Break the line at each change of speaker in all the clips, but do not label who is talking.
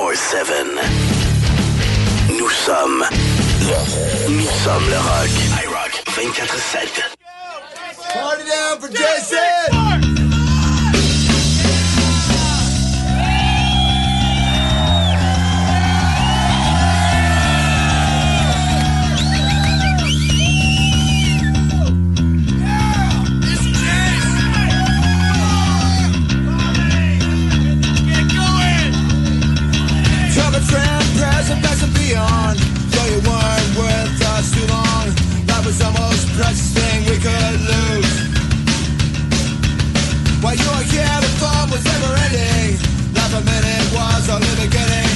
24-7. Nous sommes nous sommes le rock. iRock 24-7.
Party down for Jason! Tell the present, past and beyond. Though you weren't with us too long, life was the most precious thing we could lose. While you were here, the fun was never ending. Life a minute was only beginning.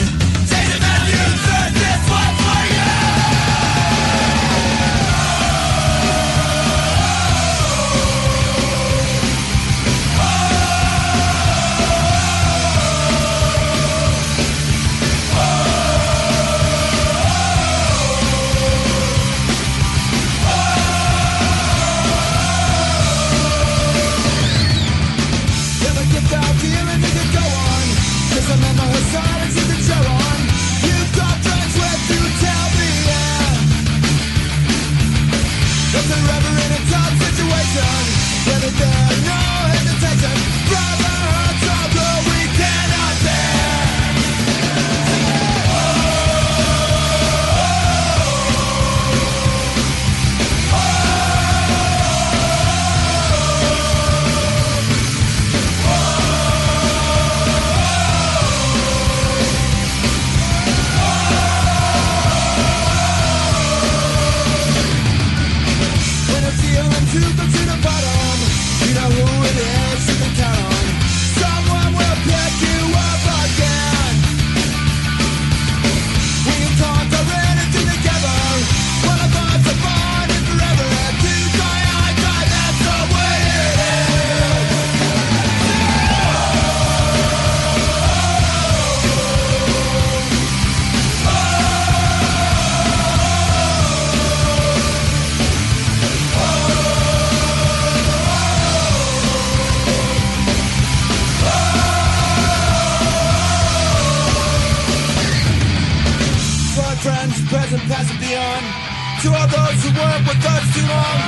up with us too long.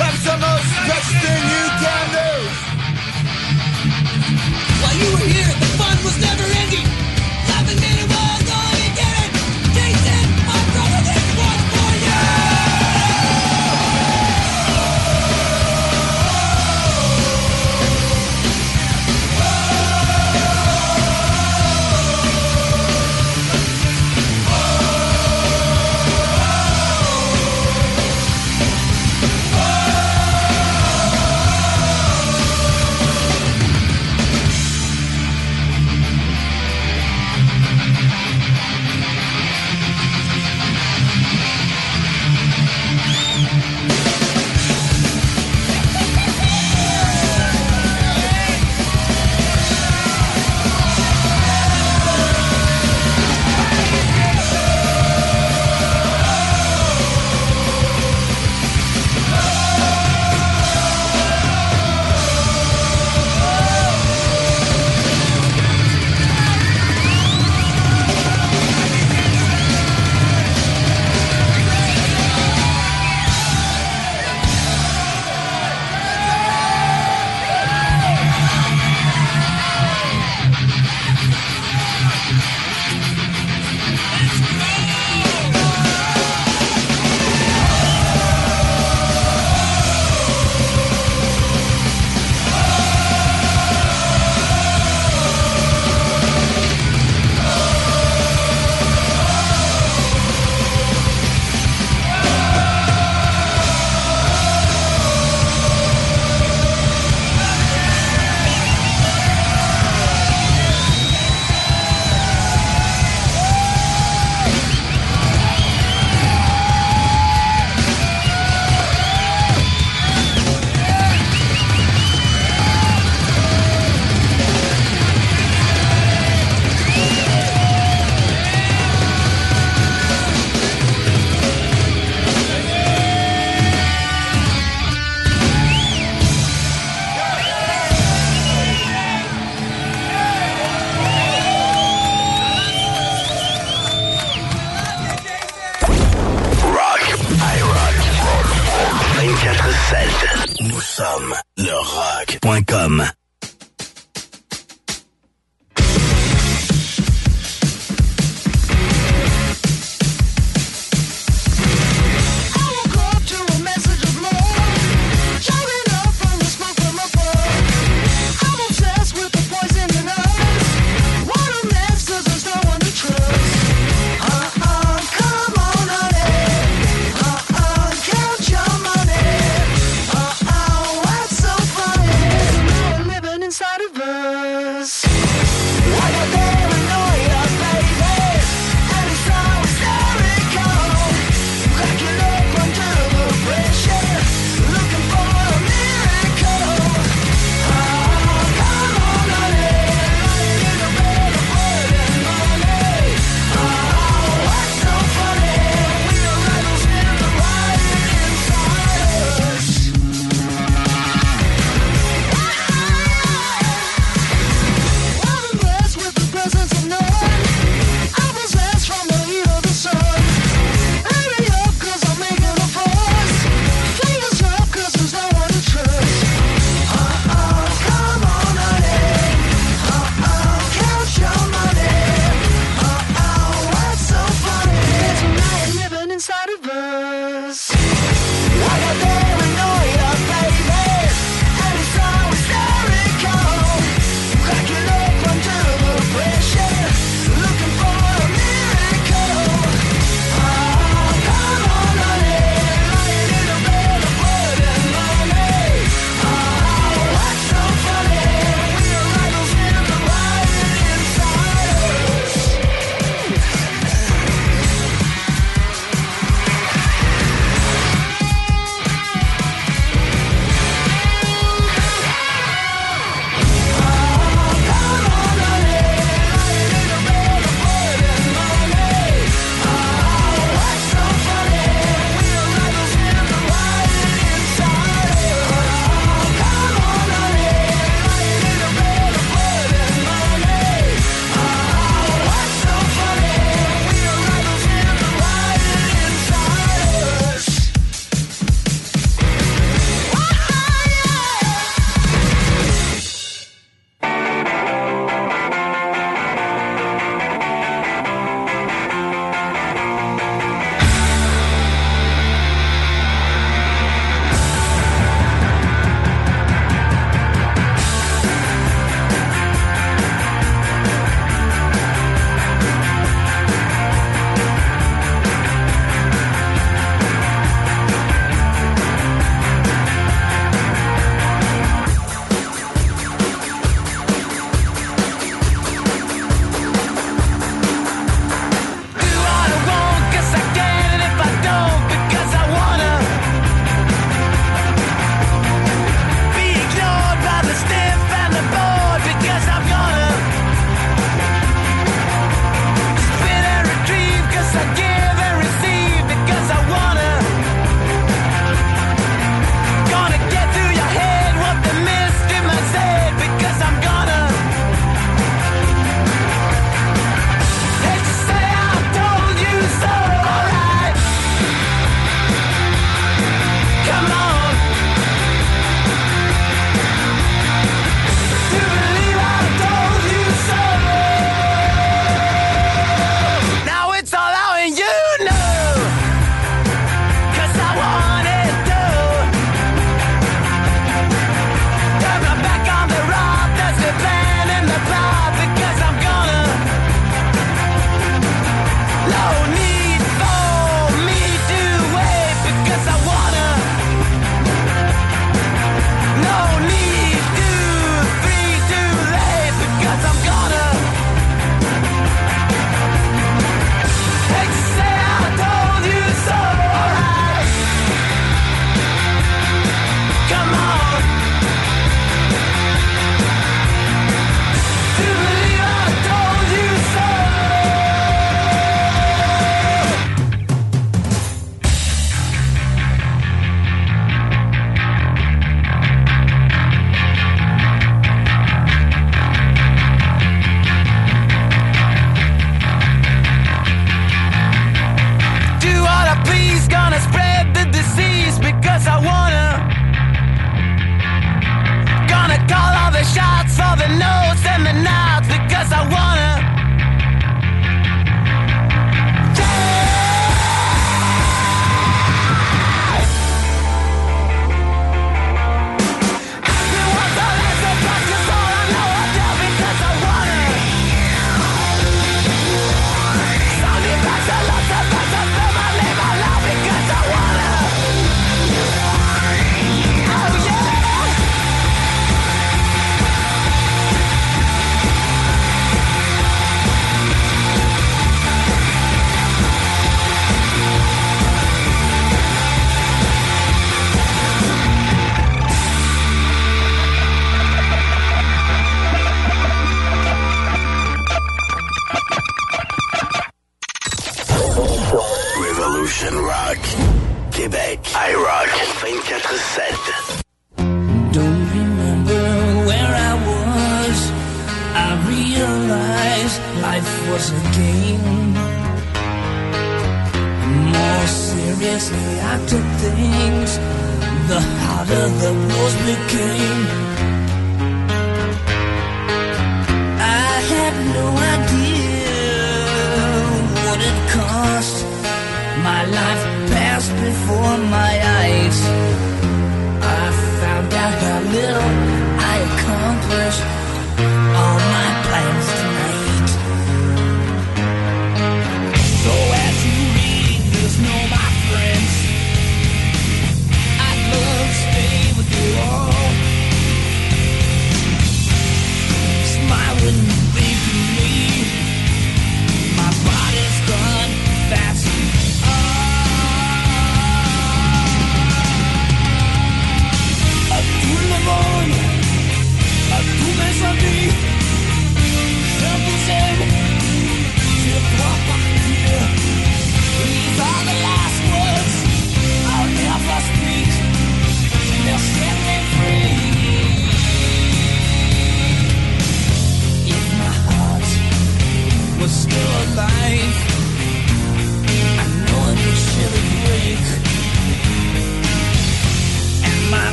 Life's the most best thing you can do.
While you were here.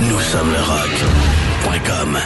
Nous sommes le rock.com.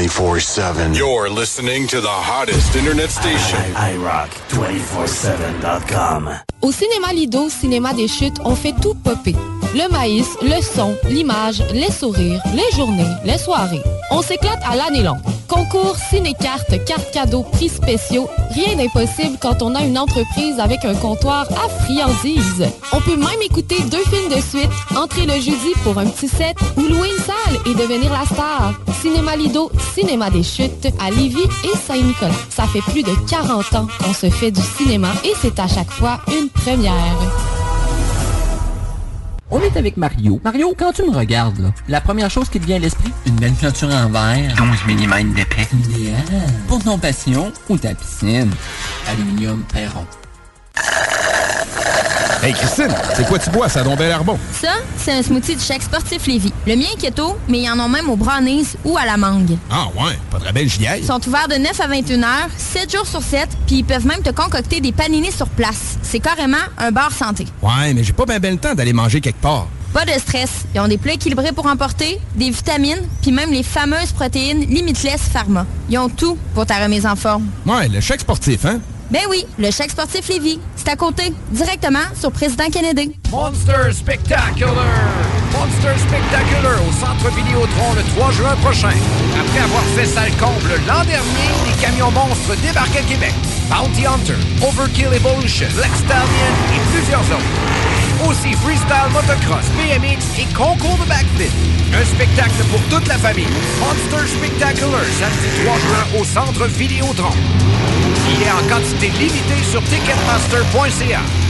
24 7. You're listening to the hottest internet station.
iRock247.com.
Au cinéma Lido, cinéma des chutes, on fait tout popper. Le maïs, le son, l'image, les sourires, les journées, les soirées. On s'éclate à l'année longue. Concours, ciné-cartes, cartes cadeaux, prix spéciaux. Rien d'impossible quand on a une entreprise avec un comptoir à friandises. On peut même écouter deux films de suite, entrer le jeudi pour un petit set ou louer une salle et devenir la star. Cinéma Lido, cinéma des chutes à Lévis et Saint-Nicolas. Ça fait plus de 40 ans qu'on se fait du cinéma et c'est à chaque fois une première.
On est avec Mario. Mario, quand tu me regardes, là, la première chose qui te vient à l'esprit, une belle peinture en verre.
12 mm d'épais.
Idéal. Pour ton passion ou ta piscine? Aluminium Perron.
Hey Christine, c'est quoi tu bois, ça donc bel air bon?
Ça, c'est un smoothie du chèque sportif Lévis. Le mien est keto, mais ils en ont même au brownies ou à la mangue.
Ah ouais, pas de belle j'y aille.
Ils sont ouverts de 9 à 21 heures, 7 jours sur 7, puis ils peuvent même te concocter des paninis sur place. C'est carrément un bar santé.
Ouais, mais j'ai pas bien ben le temps d'aller manger quelque part.
Pas de stress. Ils ont des plats équilibrés pour emporter, des vitamines, puis même les fameuses protéines Limitless Pharma. Ils ont tout pour ta remise en forme.
Ouais, le chèque sportif, hein?
Ben oui, le chèque sportif Lévis. C'est à côté, directement sur Président Kennedy.
Monster Spectacular! Monster Spectacular au Centre Vidéotron le 3 juin prochain. Après avoir fait salle comble l'an dernier, les camions monstres débarquent à Québec. Bounty Hunter, Overkill Evolution, Black Stallion et plusieurs autres. Aussi freestyle motocross, BMX et concours de backflip. Un spectacle pour toute la famille. Monster Spectacular, samedi 3 juin au Centre Vidéotron. Il est en quantité limitée sur Ticketmaster.ca.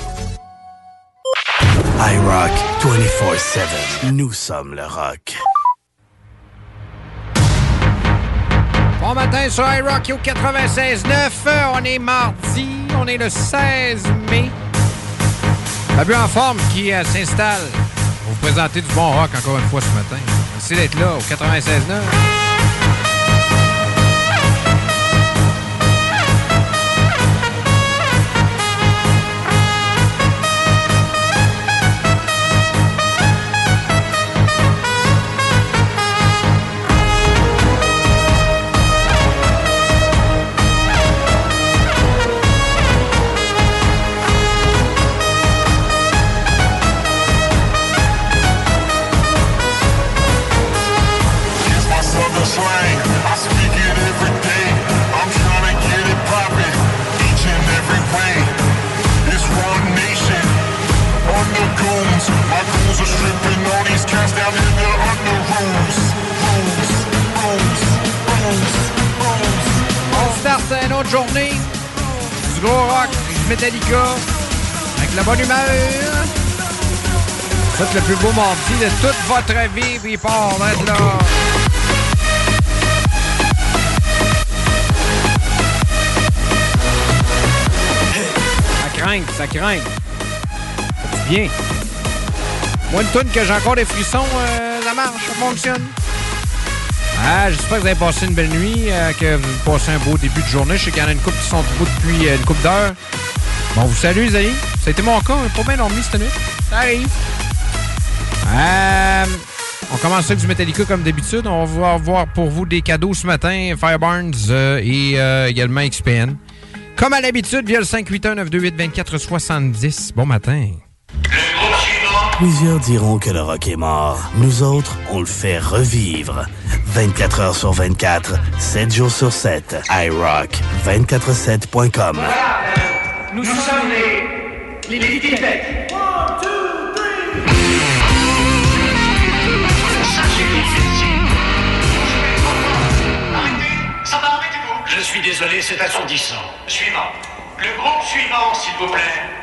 iRock 24-7. Nous sommes le rock.
Bon matin sur iRock au 96.9. On est mardi, on est le 16 mai. Fabien en forme qui euh, s'installe vous présenter du bon rock encore une fois ce matin. Merci d'être là au 96.9. Une autre journée. Du gros rock, du Metallica, avec la bonne humeur. Faites le plus beau mardi de toute votre vie, puis il là. Ça craint, ça craint. Bien. Moi, une toune que j'ai encore des frissons, euh, ça marche, ça fonctionne. Ah, j'espère que vous avez passé une belle nuit, euh, que vous passé un beau début de journée. Je sais qu'il y en a une couple qui sont debout depuis euh, une couple d'heures. Bon, vous salue, les amis. Ça a été mon cas, pas bien dormi cette nuit. Ça arrive. Euh, on commence avec du Metallica comme d'habitude. On va avoir pour vous des cadeaux ce matin. Fireburns euh, et euh, également XPN. Comme à l'habitude, via le 581-928-2470. Bon matin.
Plusieurs diront que le rock est mort. Nous autres, on le fait revivre. 24 heures sur 24, 7 jours sur 7. iRock247.com. Voilà,
nous, nous sommes les, les, les Québec. One, two.
Je suis désolé, c'est assourdissant. Suivant. Le groupe suivant, s'il vous plaît.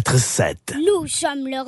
24-7.
Nous sommes le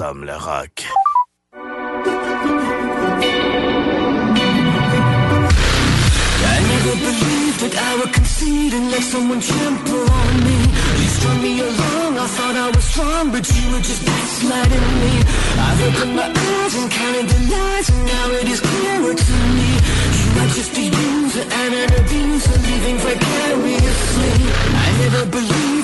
sommes le rock.
I never believed that I would concede and let someone trample on me. You strung me along, I thought I was strong, but you were just backsliding me. I've opened my eyes and counted the lies, and now it is clearer to me. You are just a user and an abuser, living vicariously. I never believed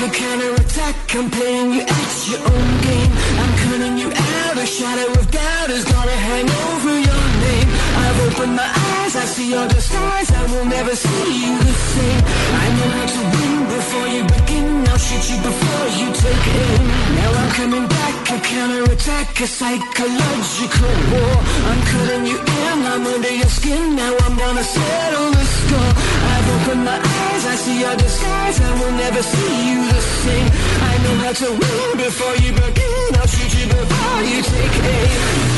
A counterattack. I'm playing you at your own game. I'm cutting you out. A shadow of doubt is gonna hang over your name. I've opened my eyes, I see your disguise. I will never see you the same. I know how to win before you begin. I'll shoot you before you take aim. Now I'm coming back, a counterattack, a psychological war. I'm cutting you in, I'm under your skin. Now I'm gonna settle the score. I've opened my eyes, I see your disguise. I will never see you the same. I know how to win before you begin. I'll shoot you before you take aim.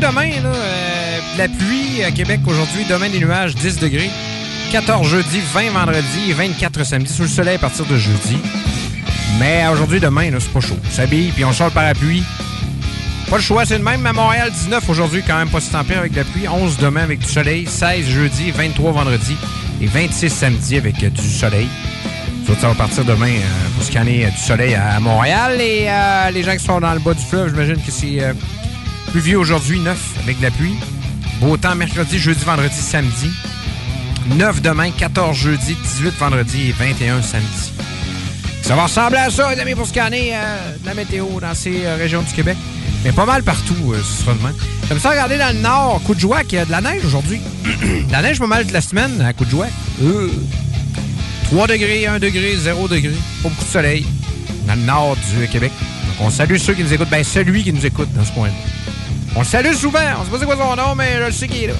Demain, euh, la pluie à Québec. Aujourd'hui, demain, des nuages, 10 degrés. 14 jeudi, 20 vendredi et 24 samedi. Sous le soleil à partir de jeudi. Mais aujourd'hui, demain, c'est pas chaud. On s'habille, puis on sort le parapluie. Pas le choix, c'est le même. À Montréal, 19 aujourd'hui, quand même pas si tant pire avec la pluie. 11 demain avec du soleil. 16 jeudi, 23 vendredi et 26 samedi avec euh, du soleil. Ça, va partir demain euh, pour scanner euh, du soleil à, Montréal. Et euh, les gens qui sont dans le bas du fleuve, j'imagine que c'est pluvieux aujourd'hui, 9 avec de la pluie. Beau temps mercredi, jeudi, vendredi, samedi. 9 demain, 14 jeudi, 18 vendredi et 21 samedi. Ça va ressembler à ça, les amis, pour scanner euh, de la météo dans ces euh, régions du Québec. Mais pas mal partout, euh, ce sera demain. Comme ça, regardez dans le nord, coup de joie, il y a de la neige aujourd'hui. la neige pas mal de la semaine à coup de joie. 3 degrés, 1 degré, 0 degré. Pas beaucoup de soleil dans le nord du Québec. Donc, on salue ceux qui nous écoutent. Ben, celui qui nous écoute dans ce coin-là. On le salue souvent. On sait pas c'est quoi son nom, mais je sais qui est là.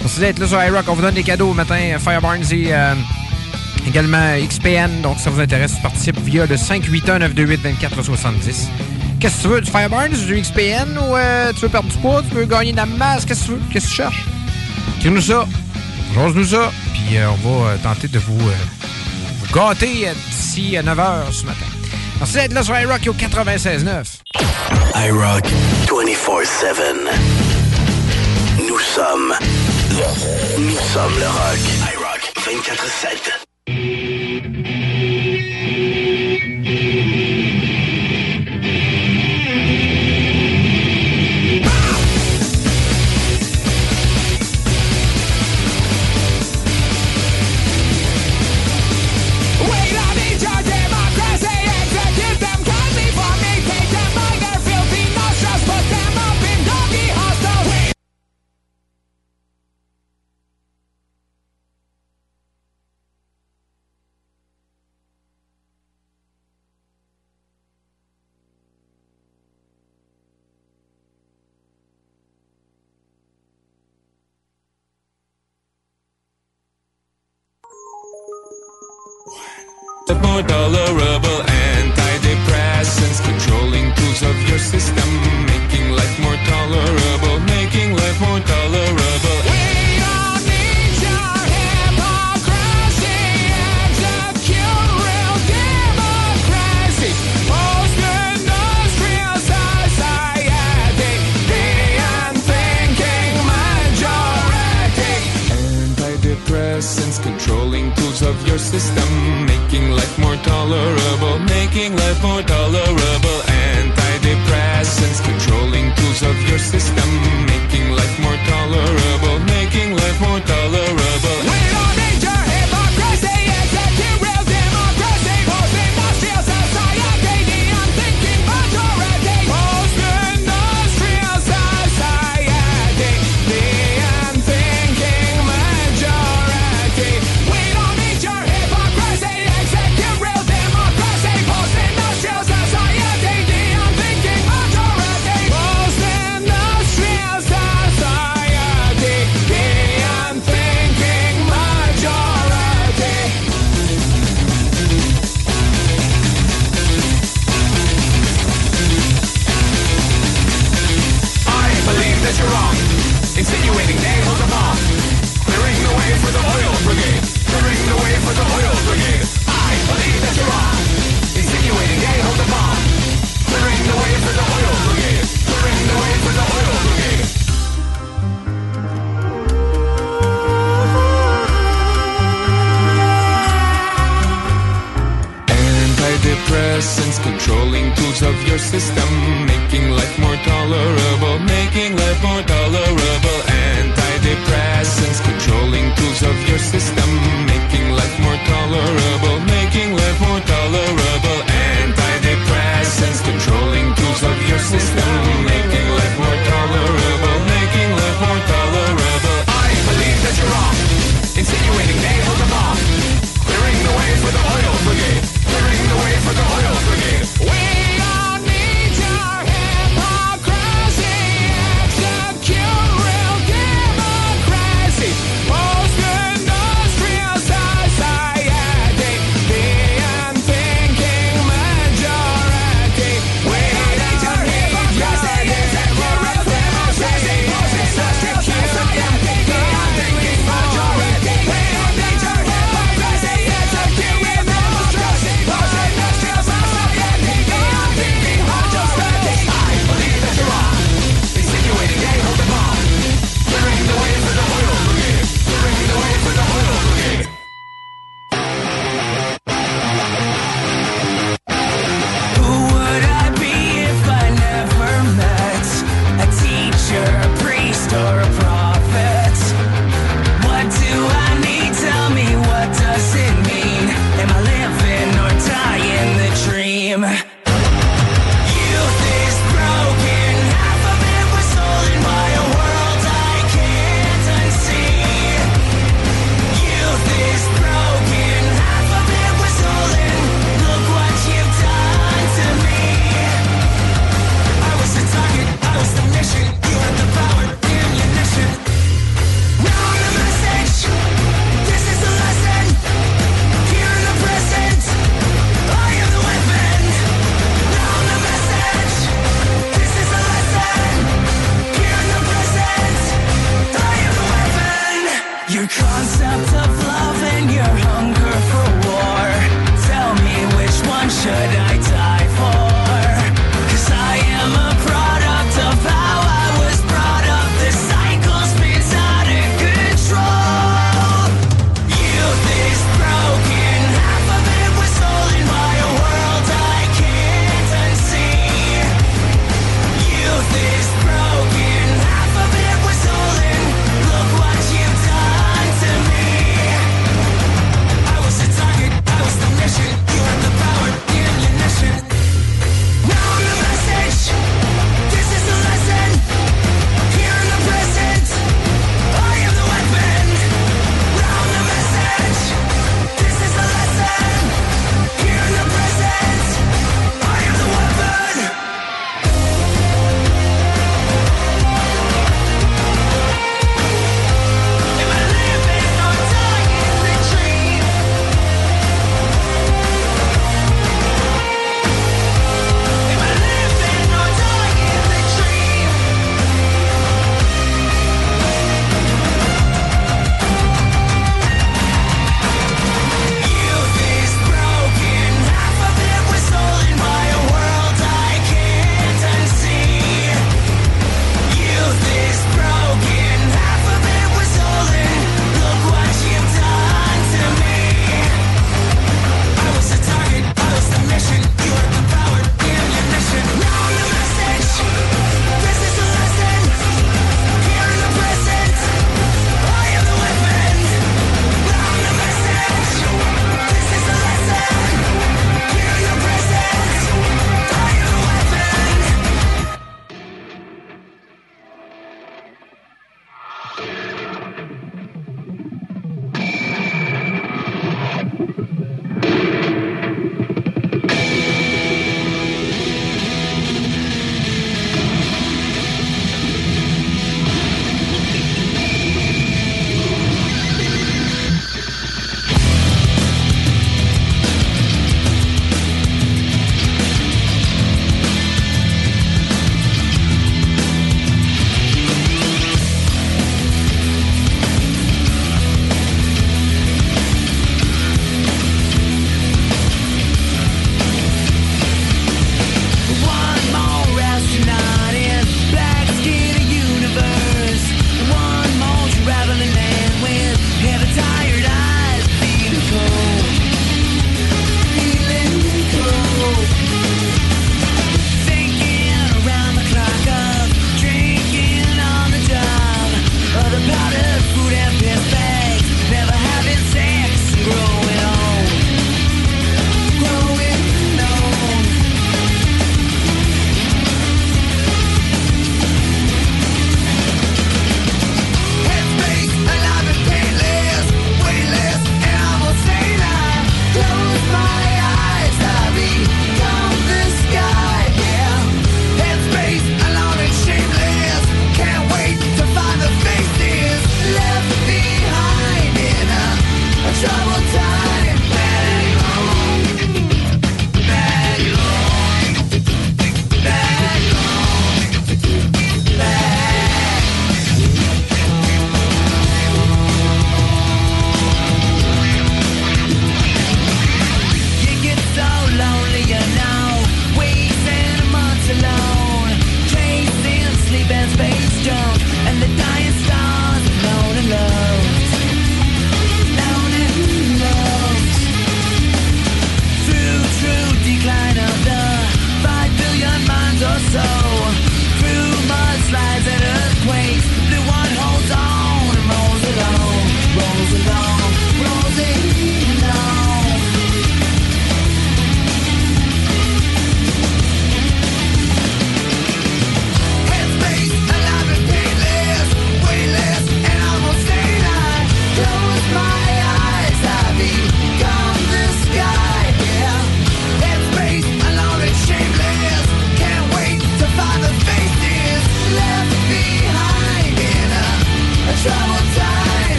Merci d'être là sur iRock. On vous donne des cadeaux au matin. Euh, Firebarns et euh, également XPN. Donc, si ça vous intéresse, vous participez via le 581-928-2470. Qu'est-ce que tu veux? Du Fireburns, du XPN ou euh, tu veux perdre du poids? Tu veux gagner de la masse? Qu'est-ce que tu veux? Qu'est-ce que tu cherches? Écris-nous ça. Jose-nous ça. Puis euh, on va tenter de vous, vous gâter d'ici 9h ce matin. Merci d'être là sur iRock au 96.9.
iRock. 24-7. Nous sommes. Nous sommes le rock.
I
rock 24-7.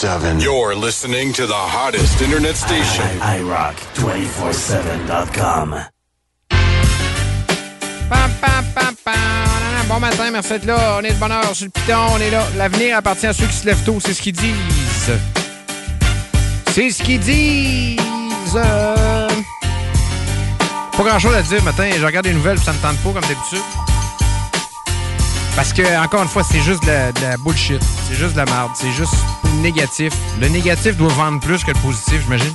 24 7. You're listening to the hottest internet station.
iRock247.com.
Pam, pam, pam, pam. Nanana. Bon matin, merci d'être là. On est de bonne heure sur le piton, on est là. L'avenir appartient à ceux qui se lèvent tôt, c'est ce qu'ils disent. C'est ce qu'ils disent. Euh, Pas grand chose à dire matin. Je regarde les nouvelles, puis ça me tente pas comme d'habitude. Parce que, encore une fois, c'est juste de la, de la bullshit. C'est juste de la merde. C'est juste négatif. Le négatif doit vendre plus que le positif, j'imagine.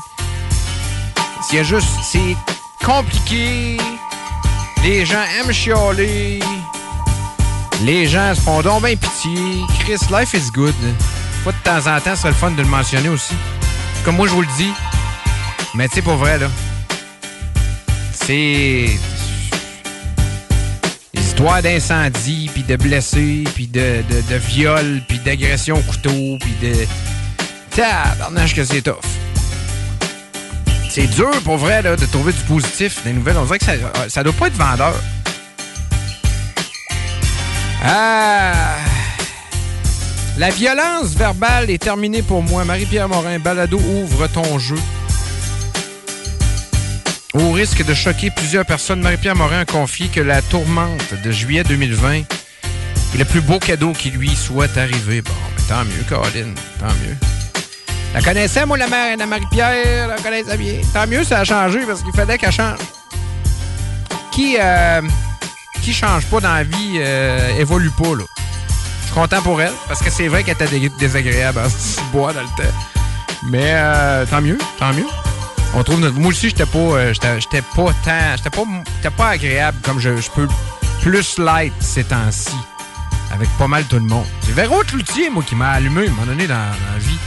A juste. C'est compliqué. Les gens aiment chialer. Les gens se font donc bien pitié. Chris, life is good. Pas de temps en temps, c'est le fun de le mentionner aussi. Comme moi, je vous le dis. Mais tu sais, pour vrai, là. C'est. Des histoires d'incendie, puis de blessés, puis de, de, de viols, puis d'agressions au couteau, puis de. Tabarnache que c'est tough. C'est dur, pour vrai, là, de trouver du positif les nouvelles. On dirait que ça, ça doit pas être vendeur. Ah. La violence verbale est terminée pour moi. Marie-Pierre Morin, Balado ouvre ton jeu. Au risque de choquer plusieurs personnes, Marie-Pierre Morin a confié que la tourmente de juillet 2020 est le plus beau cadeau qui lui soit arrivé. Bon, mais tant mieux, Colin, tant mieux. La connaissais, moi, la mère de Marie-Pierre, la connaissais bien. Tant mieux, ça a changé parce qu'il fallait qu'elle change. Qui, euh, qui change pas dans la vie, euh, évolue pas, là. Je suis content pour elle parce que c'est vrai qu'elle était dé- désagréable se boire dans le temps. Mais euh, tant mieux, tant mieux. On trouve notre... Moi aussi, j'étais pas, euh, j'étais pas tant, j'étais pas, pas agréable comme je, peux plus l'être ces temps-ci avec pas mal tout le monde. C'est Véro Cloutier, moi, qui m'a allumé à un moment donné dans, la vie.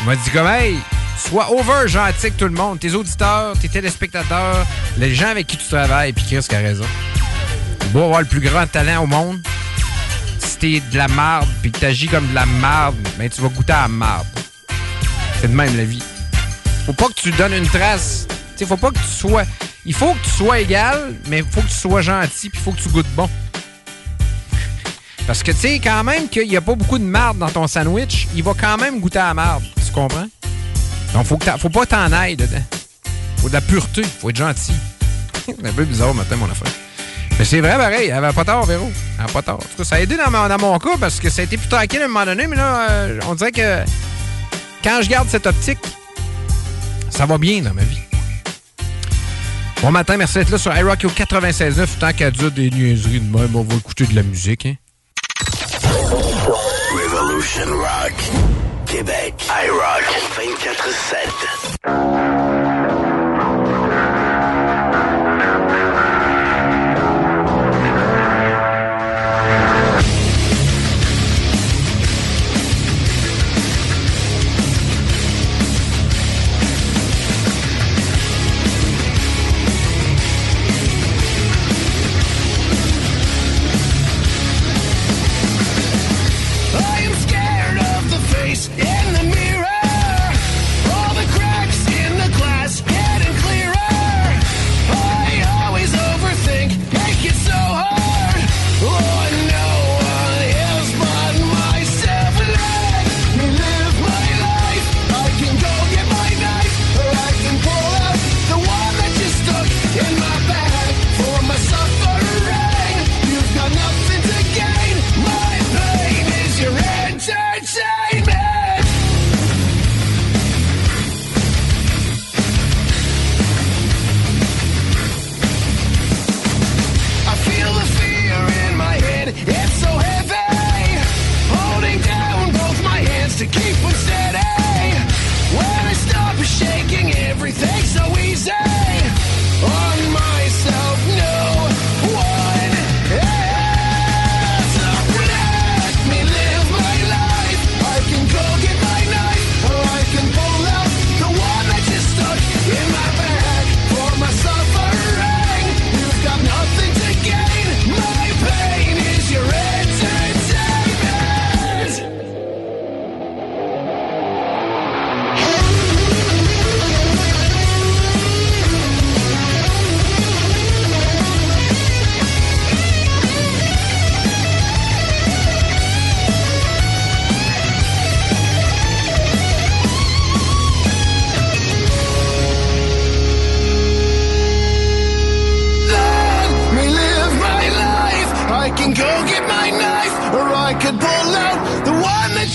Il m'a dit comme, hey, sois over gentil tout le monde. Tes auditeurs, tes téléspectateurs, les gens avec qui tu travailles, puis Chris qui a raison. Tu beau avoir le plus grand talent au monde. Si t'es de la marde, puis que t'agis comme de la marde, ben tu vas goûter à la marde. C'est de même la vie. Faut pas que tu donnes une trace. Tu faut pas que tu sois. Il faut que tu sois égal, mais il faut que tu sois gentil, puis il faut que tu goûtes bon. Parce que, tu sais, quand même qu'il n'y a pas beaucoup de marde dans ton sandwich, il va quand même goûter à la marde. Tu comprends? Donc, faut, que faut pas t'en ailles dedans. Faut de la pureté. Faut être gentil. c'est un peu bizarre, matin, mon affaire. Mais c'est vrai, pareil. Elle avait pas tort, Véro. Elle avait pas tort. En tout cas, ça a aidé dans mon, dans mon cas parce que ça a été plus tranquille à un moment donné, mais là, euh, on dirait que quand je garde cette optique, ça va bien dans ma vie. Bon matin, merci d'être là sur iRock au 96.9. Tant qu'à dire des niaiseries de même, on va écouter de la musique. Hein?
Revolution Rock. Québec. iRock 24-7.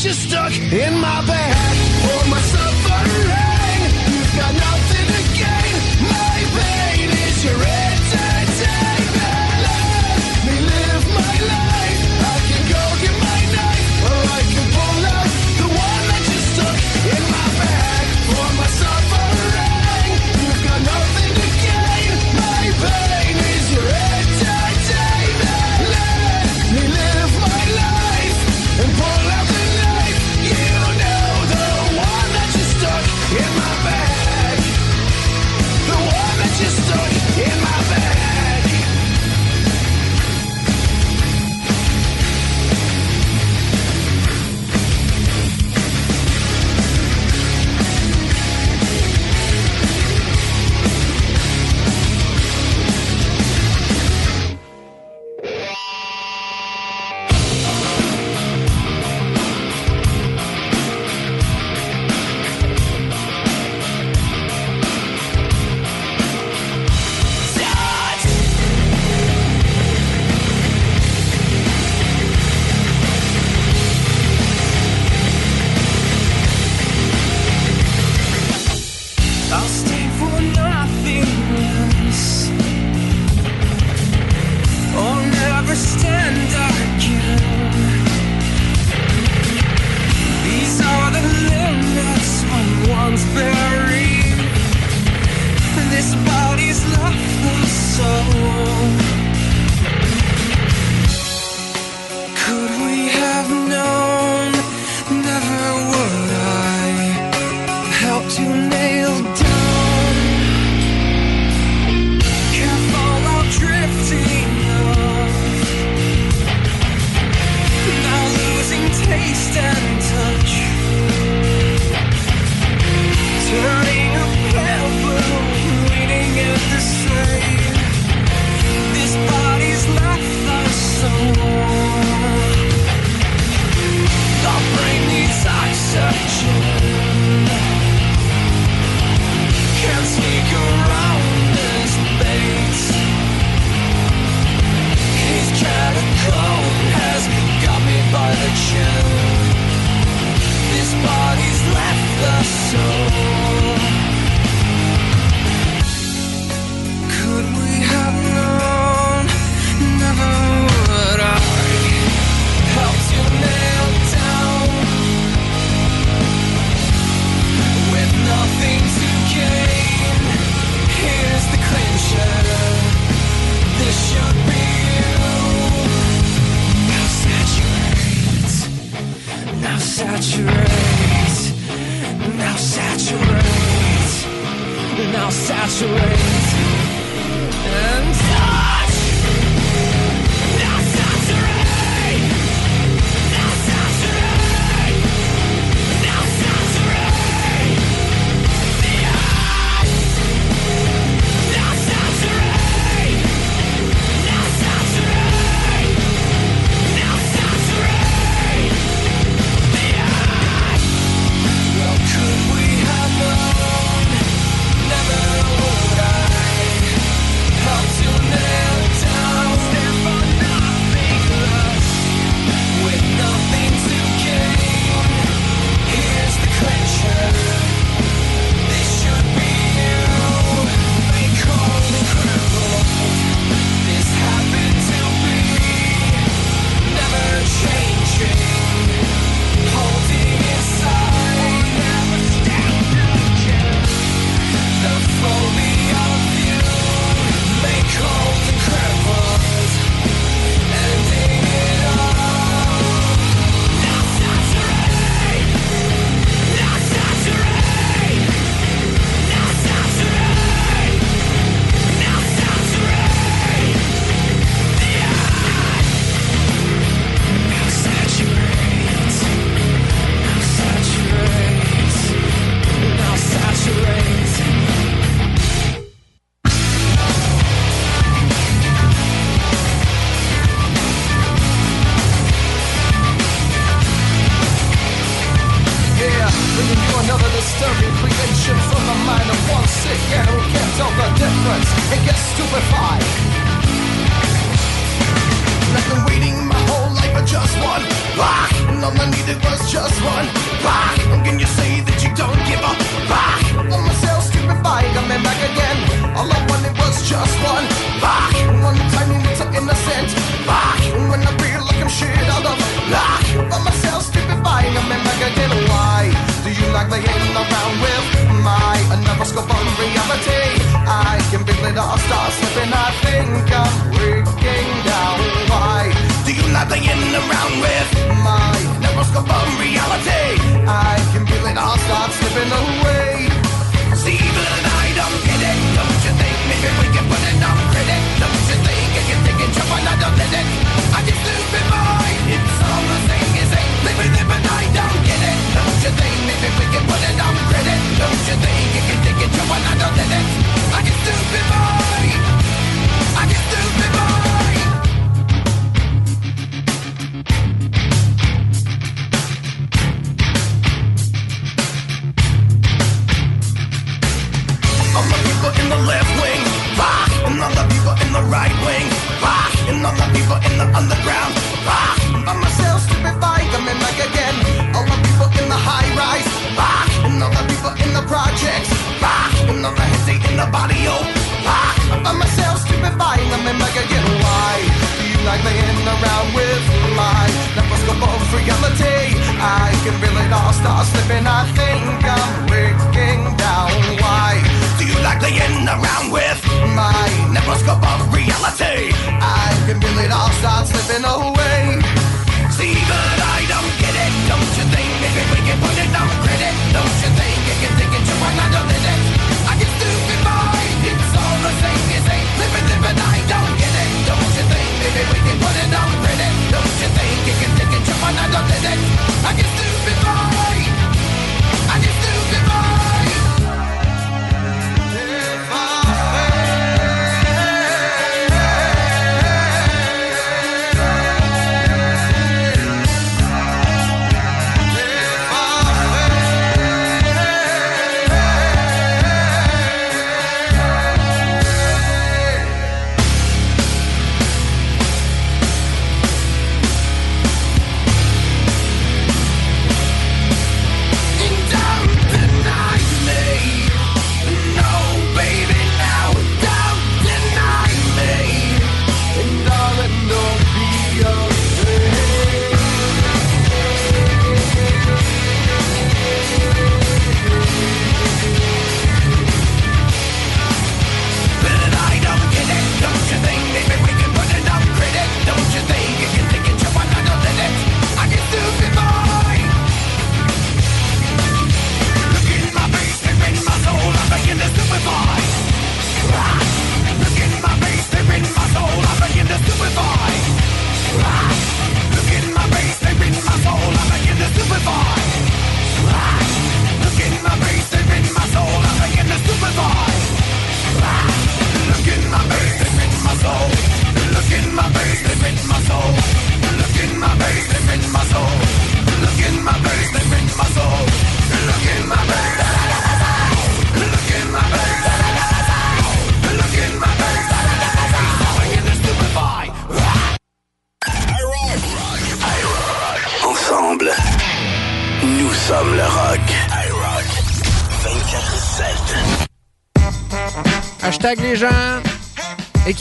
That you stuck in my bag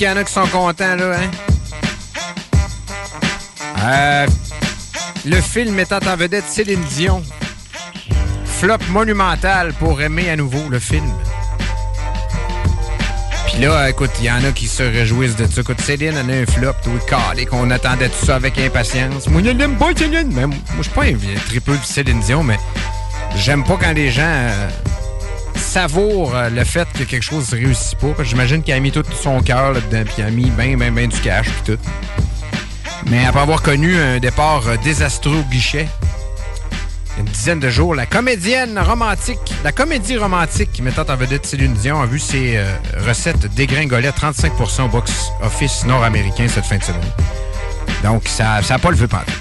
qu'il y en a qui sont contents, là, hein? Euh, le film mettant en vedette Céline Dion. Flop monumental pour aimer à nouveau le film. Puis là, écoute, il y en a qui se réjouissent de ça. Écoute, Céline, elle a un flop, tout calé, qu'on attendait tout ça avec impatience. Moi, je l'aime pas, Céline. Mais moi, je suis pas un tripeux de Céline Dion, mais j'aime pas quand les gens... Euh, savoure euh, le fait que quelque chose ne réussit pas. J'imagine qu'elle a mis tout son cœur là-dedans, puis elle a mis bien, bien, bien du cash, puis tout. Mais après avoir connu un départ euh, désastreux au guichet, une dizaine de jours, la comédienne romantique, la comédie romantique mettant en vedette Céline Dion a vu ses euh, recettes dégringoler à 35 au box-office nord-américain cette fin de semaine. Donc, ça n'a ça pas levé pantalon.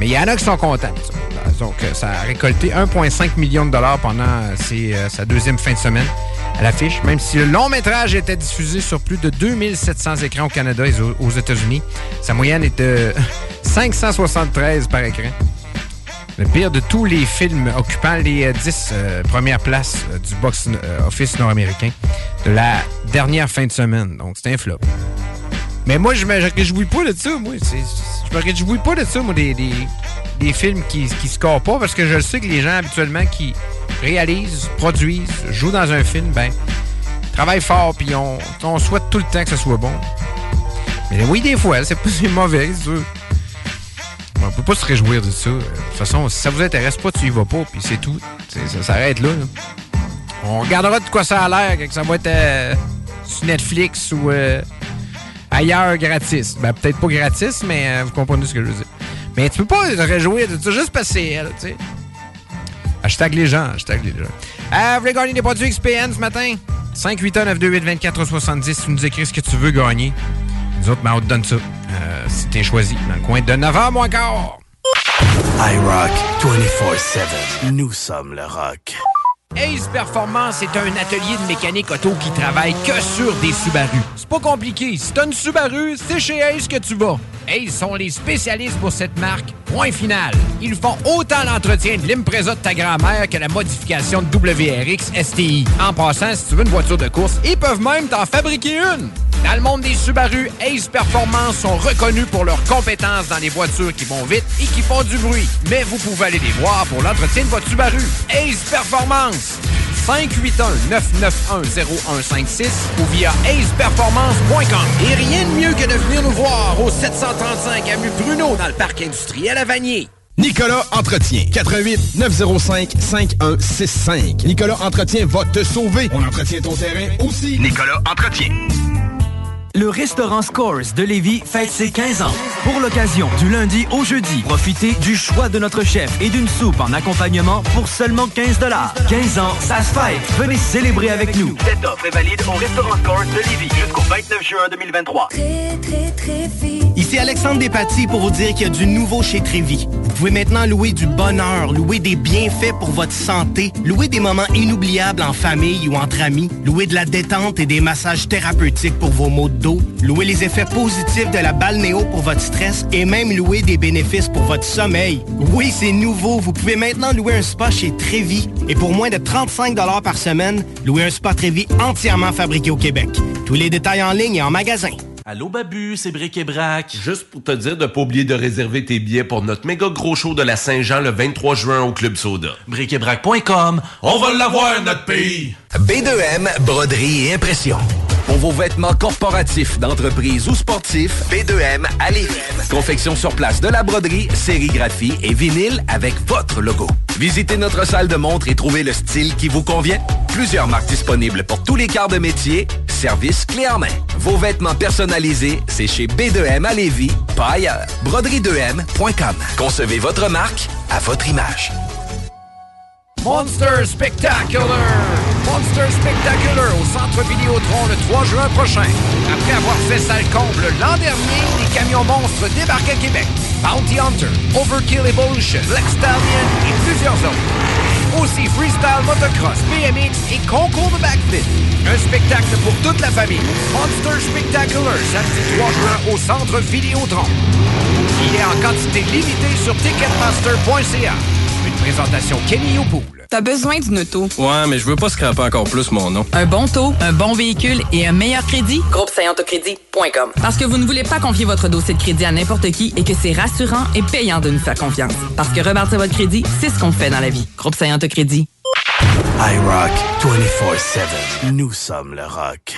Mais il y en a qui sont contents. Donc, euh, ça a récolté 1,5 million de dollars pendant euh, euh, sa deuxième fin de semaine à l'affiche, même si le long métrage était diffusé sur plus de 2700 écrans au Canada et aux États-Unis. Sa moyenne est de 573 par écran. Le pire de tous les films occupant les 10 premières places du box office nord-américain de la dernière fin de semaine. Donc, c'est un flop. Mais moi, je me réjouis pas de ça, moi. Je me réjouis pas de ça, moi, des, des, des films qui, qui scorent pas, parce que je sais que les gens, habituellement, qui réalisent, produisent, jouent dans un film, ben, travaillent fort, puis on, on souhaite tout le temps que ce soit bon. Mais oui, des fois, c'est mauvais, c'est sûr. On peut pas se réjouir de ça. De toute façon, si ça vous intéresse pas, tu y vas pas, puis c'est tout. Ça s'arrête là, là. On regardera de quoi ça a l'air, que ça va être euh, sur Netflix ou euh, ailleurs gratis. Ben, peut-être pas gratis, mais euh, vous comprenez ce que je veux dire. Mais tu peux pas te réjouir de ça juste parce que c'est tu sais. Hashtag les gens, hashtag les gens. Euh, vous voulez gagner des produits XPN ce matin? 581-928-2470, tu nous écris ce que tu veux gagner. Nous autres, ben, on te donne ça. Euh, si t'es choisi, dans le coin de 9h, moins quart.
iRock 24-7. Nous sommes le rock.
Ace Performance est un atelier de mécanique auto qui travaille que sur des Subaru. C'est pas compliqué. Si t'as une Subaru, c'est chez Ace que tu vas. Ace sont les spécialistes pour cette marque. Point final. Ils font autant l'entretien de l'Impreza de ta grand-mère que la modification de WRX STI. En passant, si tu veux une voiture de course, ils peuvent même t'en fabriquer une. Dans le monde des Subaru, Ace Performance sont reconnus pour leurs compétences dans les voitures qui vont vite et qui font du bruit. Mais vous pouvez aller les voir pour l'entretien de votre Subaru. Ace Performance. 581-991-0156 ou via aceperformance.com. Et rien de mieux que de venir nous voir au 735 avenue Bruno dans le parc industriel à Vanier.
Nicolas Entretien. 88 905 5165. Nicolas Entretien va te sauver. On entretient ton terrain aussi. Nicolas Entretien.
Le restaurant Scores de Lévis fête ses 15 ans. Pour l'occasion, du lundi au jeudi, profitez du choix de notre chef et d'une soupe en accompagnement pour seulement 15 15 ans, ça se fête. Venez célébrer avec nous.
Cette offre est valide au restaurant Scores de Lévis jusqu'au 29 juin 2023.
Ici Alexandre Despatie pour vous dire qu'il y a du nouveau chez Trévi. Vous pouvez maintenant louer du bonheur, louer des bienfaits pour votre santé, louer des moments inoubliables en famille ou entre amis, louer de la détente et des massages thérapeutiques pour vos maux de louer les effets positifs de la balnéo pour votre stress et même louer des bénéfices pour votre sommeil. Oui, c'est nouveau. Vous pouvez maintenant louer un spa chez Trévi. Et pour moins de 35 par semaine, louer un spa Trévi entièrement fabriqué au Québec. Tous les détails en ligne et en magasin.
Allô Babu, c'est Bric et Brac. Juste pour te dire de pas oublier de réserver tes billets pour notre méga gros show de la Saint-Jean le 23 juin au Club Soda.
Briquetbrac.com.
On va l'avoir, notre pays!
B2M, broderie et impression. Pour vos vêtements corporatifs, d'entreprise ou sportifs, B2M à Lévis. Confection sur place de la broderie, sérigraphie et vinyle avec votre logo. Visitez notre salle de montre et trouvez le style qui vous convient. Plusieurs marques disponibles pour tous les quarts de métier. Service clé en main. Vos vêtements personnalisés, c'est chez B2M à Lévis, pas ailleurs. Broderie2M.com. Concevez votre marque à votre image.
Monster Spectacular! Monster Spectacular au Centre Vidéotron le 3 juin prochain. Après avoir fait salle comble l'an dernier, les camions monstres débarquent à Québec. Bounty Hunter, Overkill Evolution, Black Stallion et plusieurs autres. Aussi freestyle motocross, BMX et concours de backflip. Un spectacle pour toute la famille. Monster Spectacular, samedi 3 juin au Centre Vidéotron. Il est en quantité limitée sur ticketmaster.ca. Une présentation Kenny Opoul.
T'as besoin d'une auto?
Ouais, mais je veux pas scraper encore plus mon nom.
Un bon taux, un bon véhicule et un meilleur crédit? Groupe Parce que vous ne voulez pas confier votre dossier de crédit à n'importe qui et que c'est rassurant et payant de nous faire confiance. Parce que rebâtir votre crédit, c'est ce qu'on fait dans la vie. Groupe Saint Crédit.
iRock 24-7. Nous sommes le rock.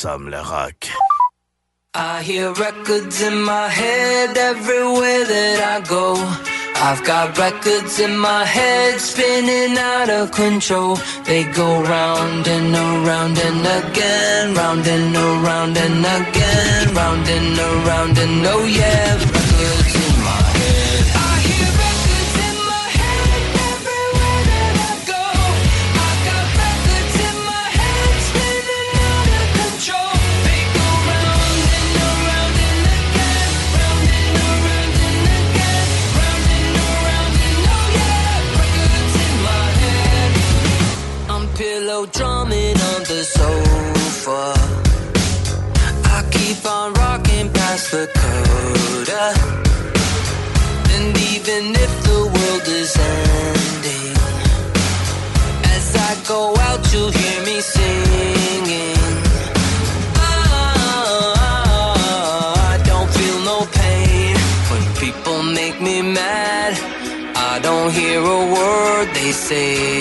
Sam le rock.
I hear records in my head everywhere that I go. I've got records in my head spinning out of control. They go round and around and again, round and around and again, round and around and oh yeah. Say.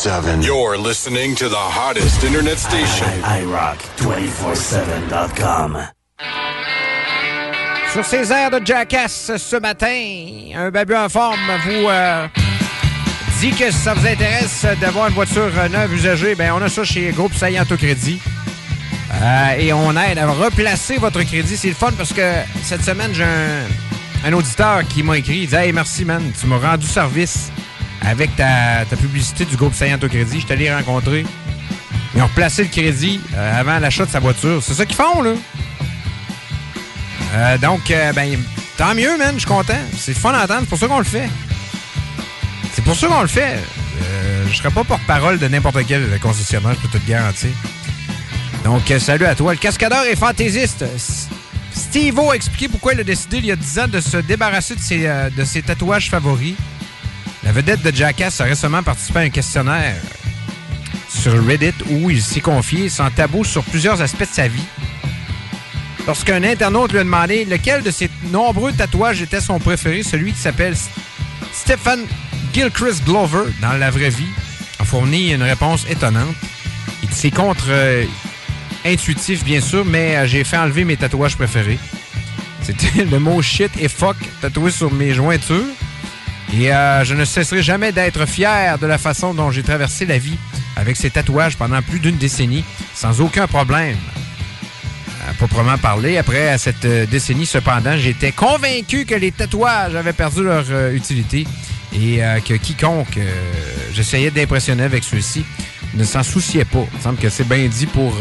24 7. You're listening to the hottest internet station.
iRock247.com.
Sur ces airs de Jackass ce matin, un babu en forme vous euh, dit que si ça vous intéresse d'avoir une voiture neuve usagée, ben on a ça chez Groupe Saillant Autocrédit. Euh, et on aide à replacer votre crédit. C'est le fun parce que cette semaine, j'ai un, un auditeur qui m'a écrit. Il dit Hey, merci, man. Tu m'as rendu service avec ta, ta publicité du groupe Saillant Autocrédit. Je t'allais rencontrer. Ils ont replacé le crédit euh, avant l'achat de sa voiture. C'est ça qu'ils font, là. Euh, donc, euh, ben, tant mieux, man. Je suis content. C'est fun à entendre. C'est pour ça qu'on le fait. C'est pour ça qu'on le fait. Je serais pas porte-parole de n'importe quel concessionnaire, je peux te le garantir. Donc, salut à toi. Le cascadeur est fantaisiste. S- Steve-O a expliqué pourquoi il a décidé il y a 10 ans de se débarrasser de ses, de ses tatouages favoris. La vedette de Jackass a récemment participé à un questionnaire sur Reddit où il s'est confié sans tabou sur plusieurs aspects de sa vie. Lorsqu'un internaute lui a demandé lequel de ses nombreux tatouages était son préféré, celui qui s'appelle Stephen Gilchrist Glover dans la vraie vie a fourni une réponse étonnante. Il c'est contre intuitif bien sûr, mais euh, j'ai fait enlever mes tatouages préférés. C'était le mot shit et fuck tatoué sur mes jointures. Et euh, je ne cesserai jamais d'être fier de la façon dont j'ai traversé la vie avec ces tatouages pendant plus d'une décennie, sans aucun problème. À proprement parler, après cette euh, décennie, cependant, j'étais convaincu que les tatouages avaient perdu leur euh, utilité et que quiconque j'essayais d'impressionner avec ceux-ci ne s'en souciait pas. Il semble que c'est bien dit pour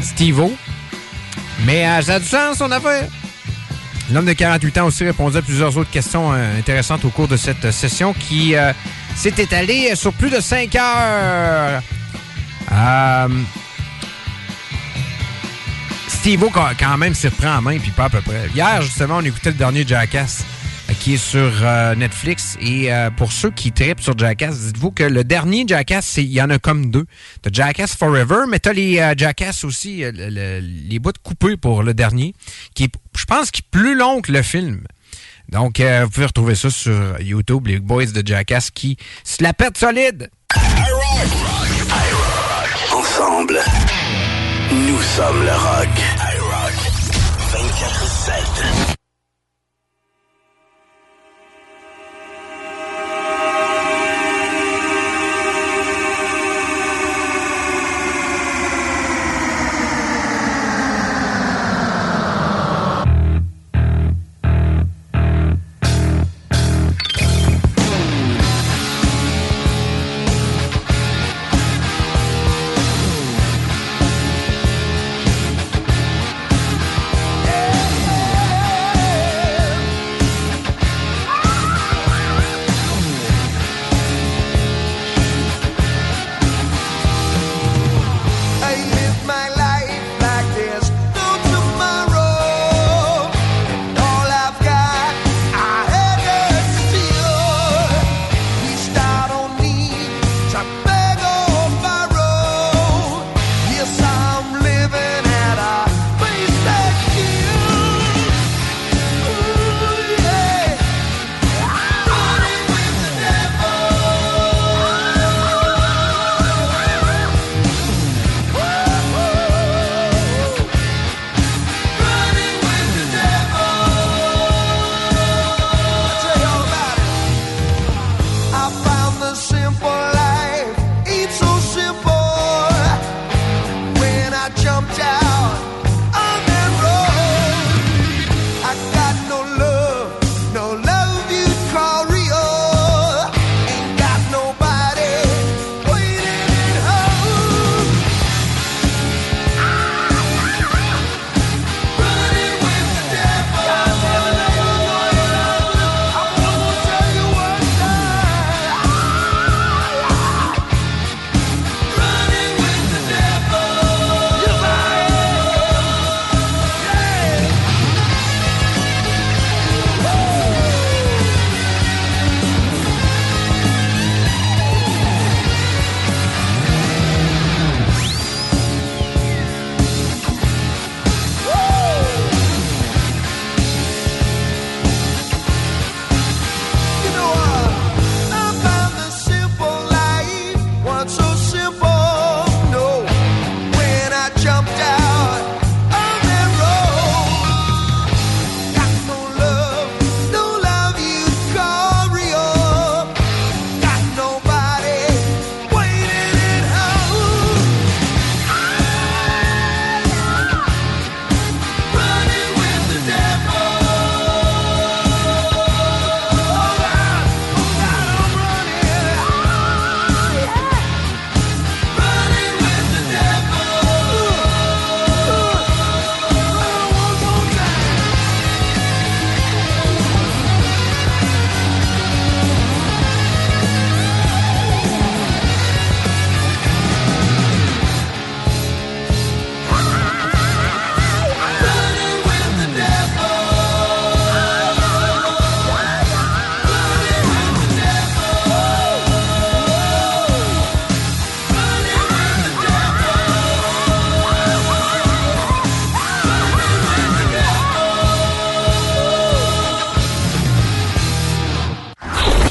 Steve-O. Mais ça a du sens, son affaire. L'homme de 48 ans aussi répondait à plusieurs autres questions euh, intéressantes au cours de cette euh, session qui euh, s'est étalée sur plus de 5 heures. Euh, Steve-O quand même s'y reprend en main, puis pas à peu près. Hier, justement, on écoutait le dernier Jackass qui est sur euh, Netflix. Et euh, pour ceux qui tripent sur Jackass, dites-vous que le dernier Jackass, c'est- il y en a comme deux. T'as Jackass Forever, mais t'as les euh, Jackass aussi, le- le- les bouts coupés pour le dernier, qui est, je pense, qui est plus long que le film. Donc, euh, vous pouvez retrouver ça sur YouTube, les boys de Jackass qui se la pètent solide.
Ensemble, nous sommes le rock. iRock 24-7.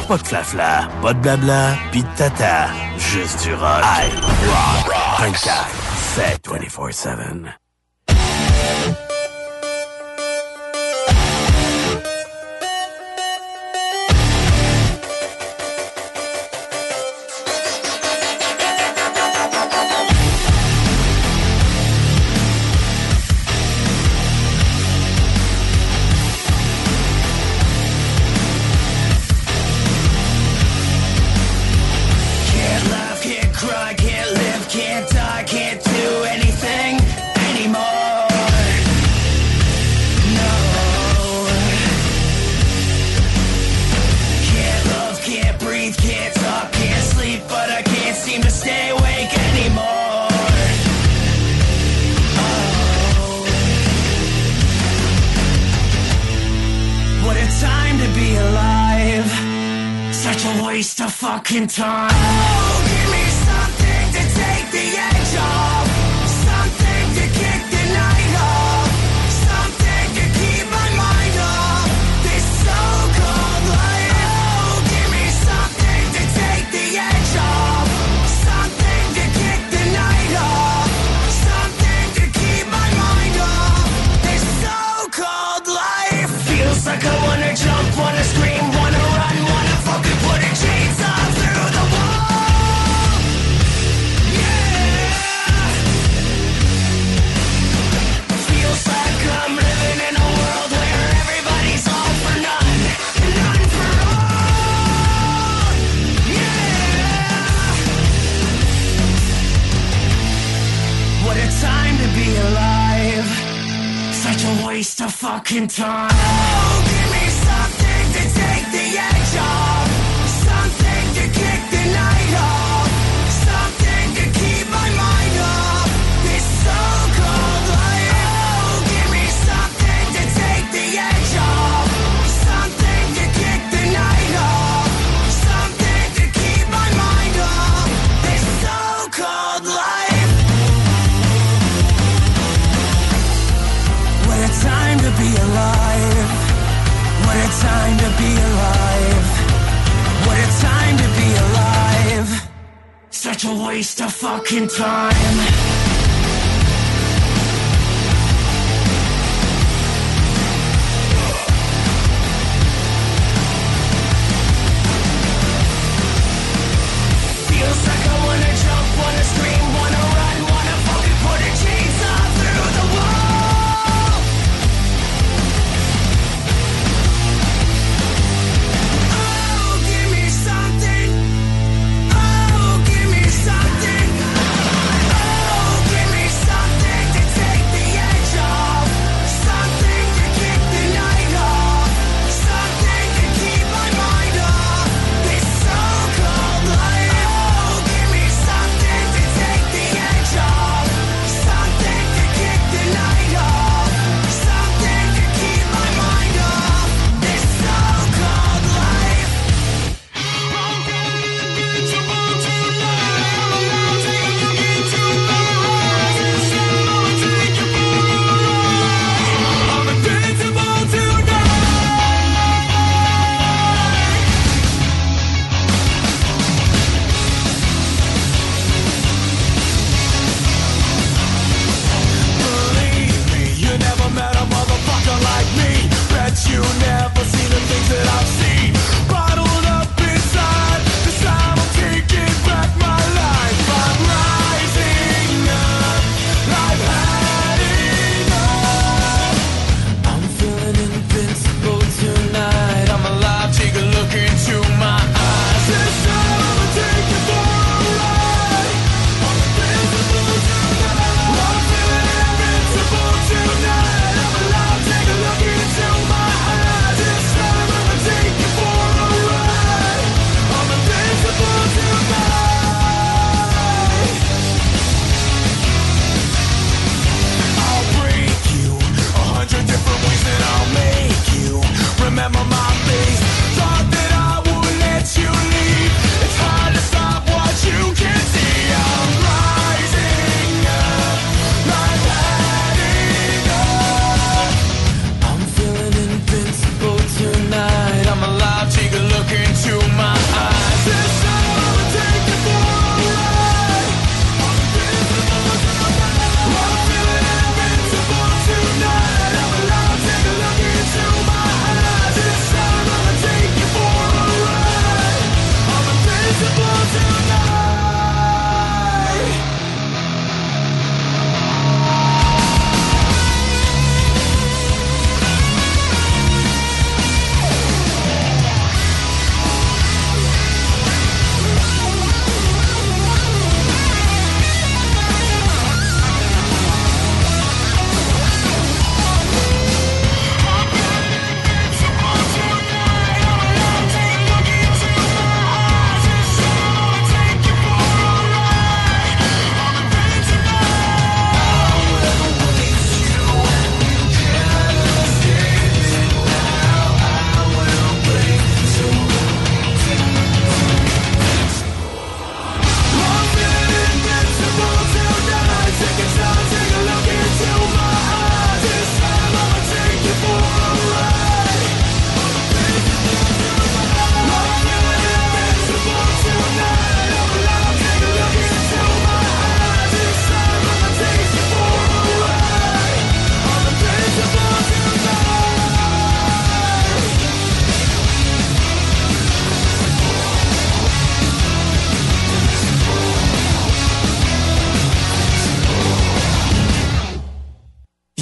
Pas de flafla, pas de blabla, pis de tata. Juste du rock. I rock 24 7 24
in time. back time. Fucking time.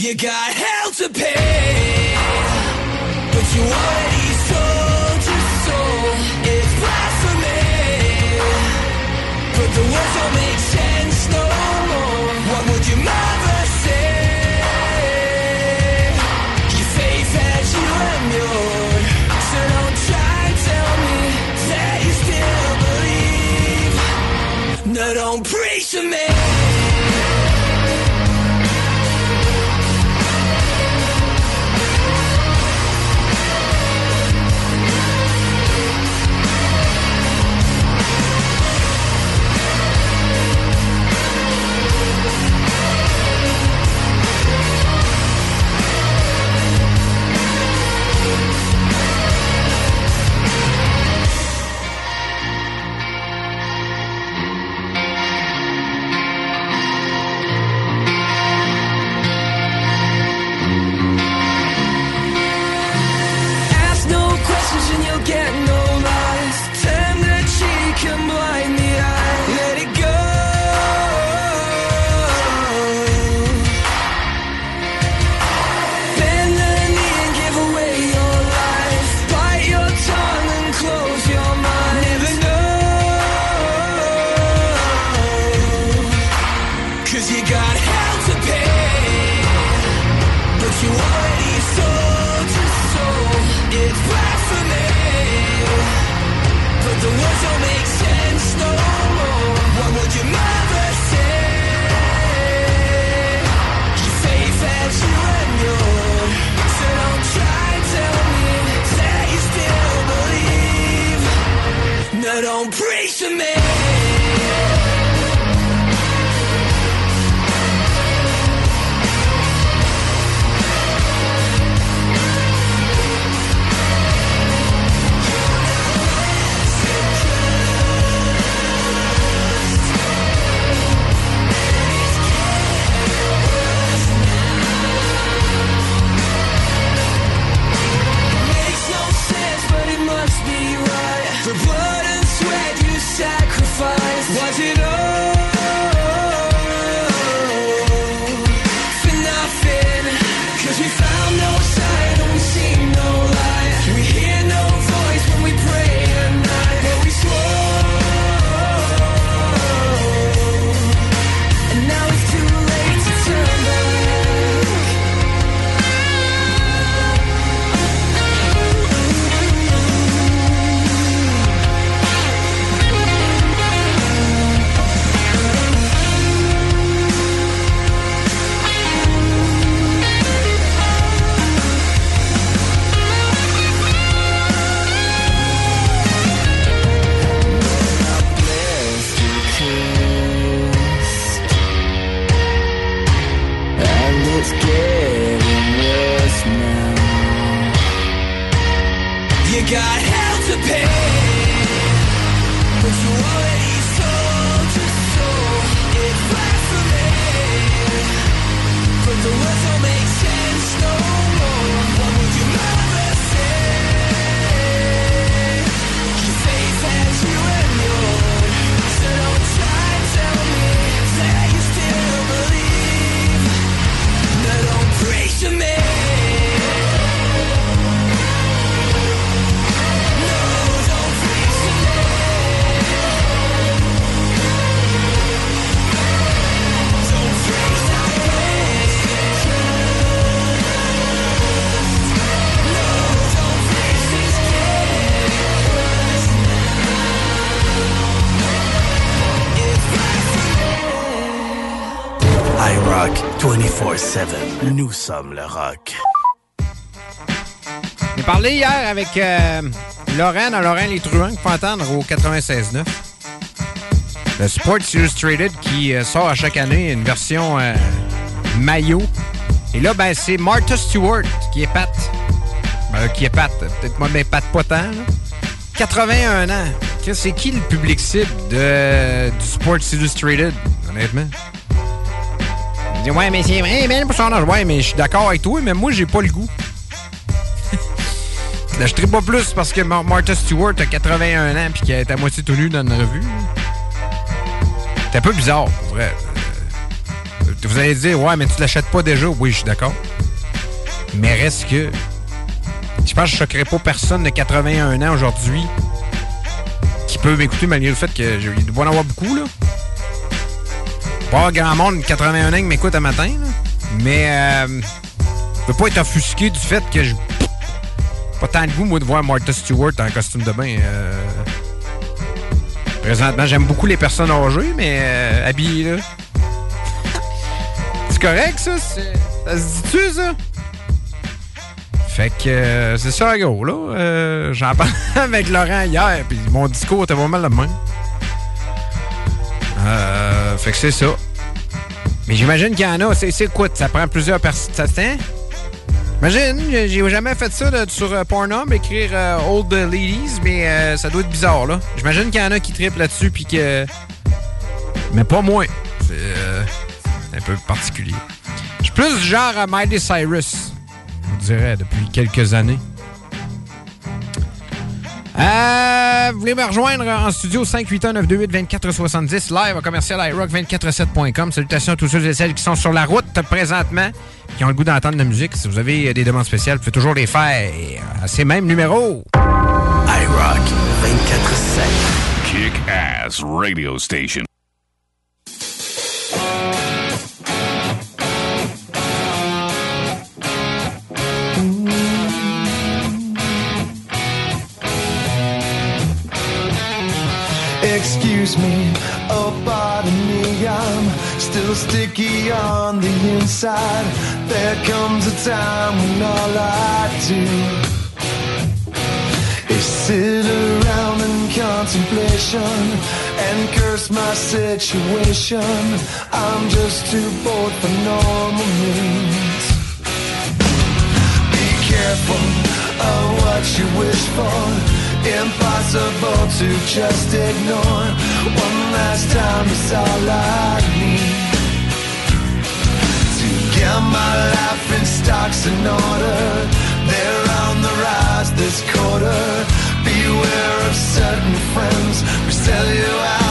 You got hell to pay, but you already
Nous sommes le rock.
J'ai parlé hier avec euh, Lorraine, à Lorraine Les Truands, qu'il faut entendre au 96.9. Le Sports Illustrated qui euh, sort à chaque année une version euh, maillot. Et là, ben, c'est Martha Stewart qui est Pat. Ben, qui est Pat. Peut-être moi, mais Pat pas tant. là. 81 ans. C'est qui le public cible de, du Sports Illustrated, honnêtement? Ouais, mais c'est vrai, mais pour son. Ouais, mais je suis d'accord avec toi, mais moi, j'ai pas le goût. Je pas plus parce que Mar- Martha Stewart a 81 ans puis qu'elle est à moitié tout nu dans une revue. C'est un peu bizarre, pour vrai. Euh, vous allez dire, ouais, mais tu l'achètes pas déjà. Oui, je suis d'accord. Mais reste que. Je pense que je choquerai pas personne de 81 ans aujourd'hui qui peut m'écouter malgré le fait que je- il doit en avoir beaucoup, là. Pas grand monde de 81 ans qui m'écoute à matin, là. Mais euh, je veux pas être offusqué du fait que je. Pas tant de goût, moi, de voir Martha Stewart en costume de bain. euh. Présentement, j'aime beaucoup les personnes âgées, mais euh, habillées, là. C'est correct, ça? Ça se dit-tu, ça? Fait que euh, c'est ça, gros, là. Euh, J'en parlais avec Laurent hier, puis mon discours était vraiment le même. Fait que c'est ça. Mais j'imagine qu'il y en a. C'est quoi? Ça prend plusieurs personnes. Imagine, j'ai- jamais fait ça sur euh, Pornhub, écrire euh, Old Ladies, mais euh, ça doit être bizarre, là. J'imagine qu'il y en a qui triplent là-dessus, puis que... Mais pas moi. C'est euh, un peu particulier. Je suis plus genre à Miley Cyrus, je vous dirais, depuis quelques années. Euh, vous voulez me rejoindre en studio 581-928-2470 live à commercial iRock247.com. Salutations à tous ceux et celles qui sont sur la route présentement, qui ont le goût d'entendre de la musique. Si vous avez des demandes spéciales, vous pouvez toujours les faire à ces mêmes numéros.
iRock 24-7.
Kick Ass Radio Station.
Still sticky on the inside. There comes a time when all I do is sit around in contemplation and curse my situation. I'm just too bored for normal means. Be careful of what you wish for. Impossible to just ignore. One last time is all I need my life in stocks in order. They're on the rise this quarter. Beware of certain friends who sell you out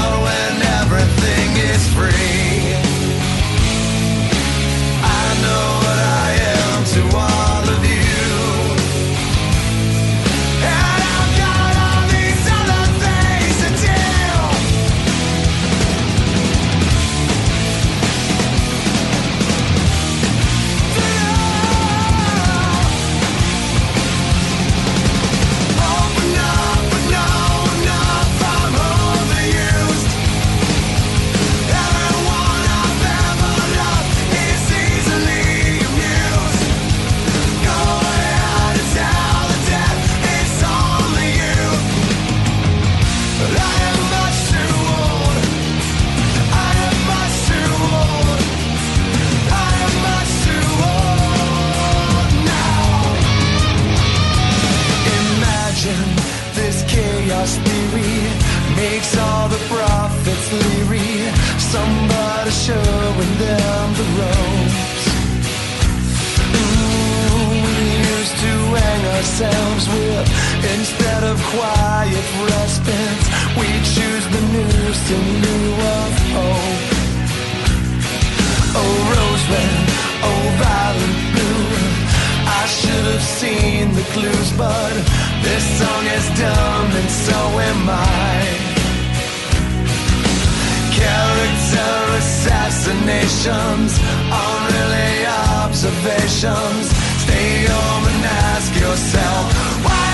Somebody showing them the ropes. Mm, we used to hang ourselves with instead of quiet respite. We choose the noose in lieu of hope. Oh, rose red, oh, violet blue. I should have seen the clues, but this song is dumb and so am I. Character assassinations aren't really observations. Stay home and ask yourself, why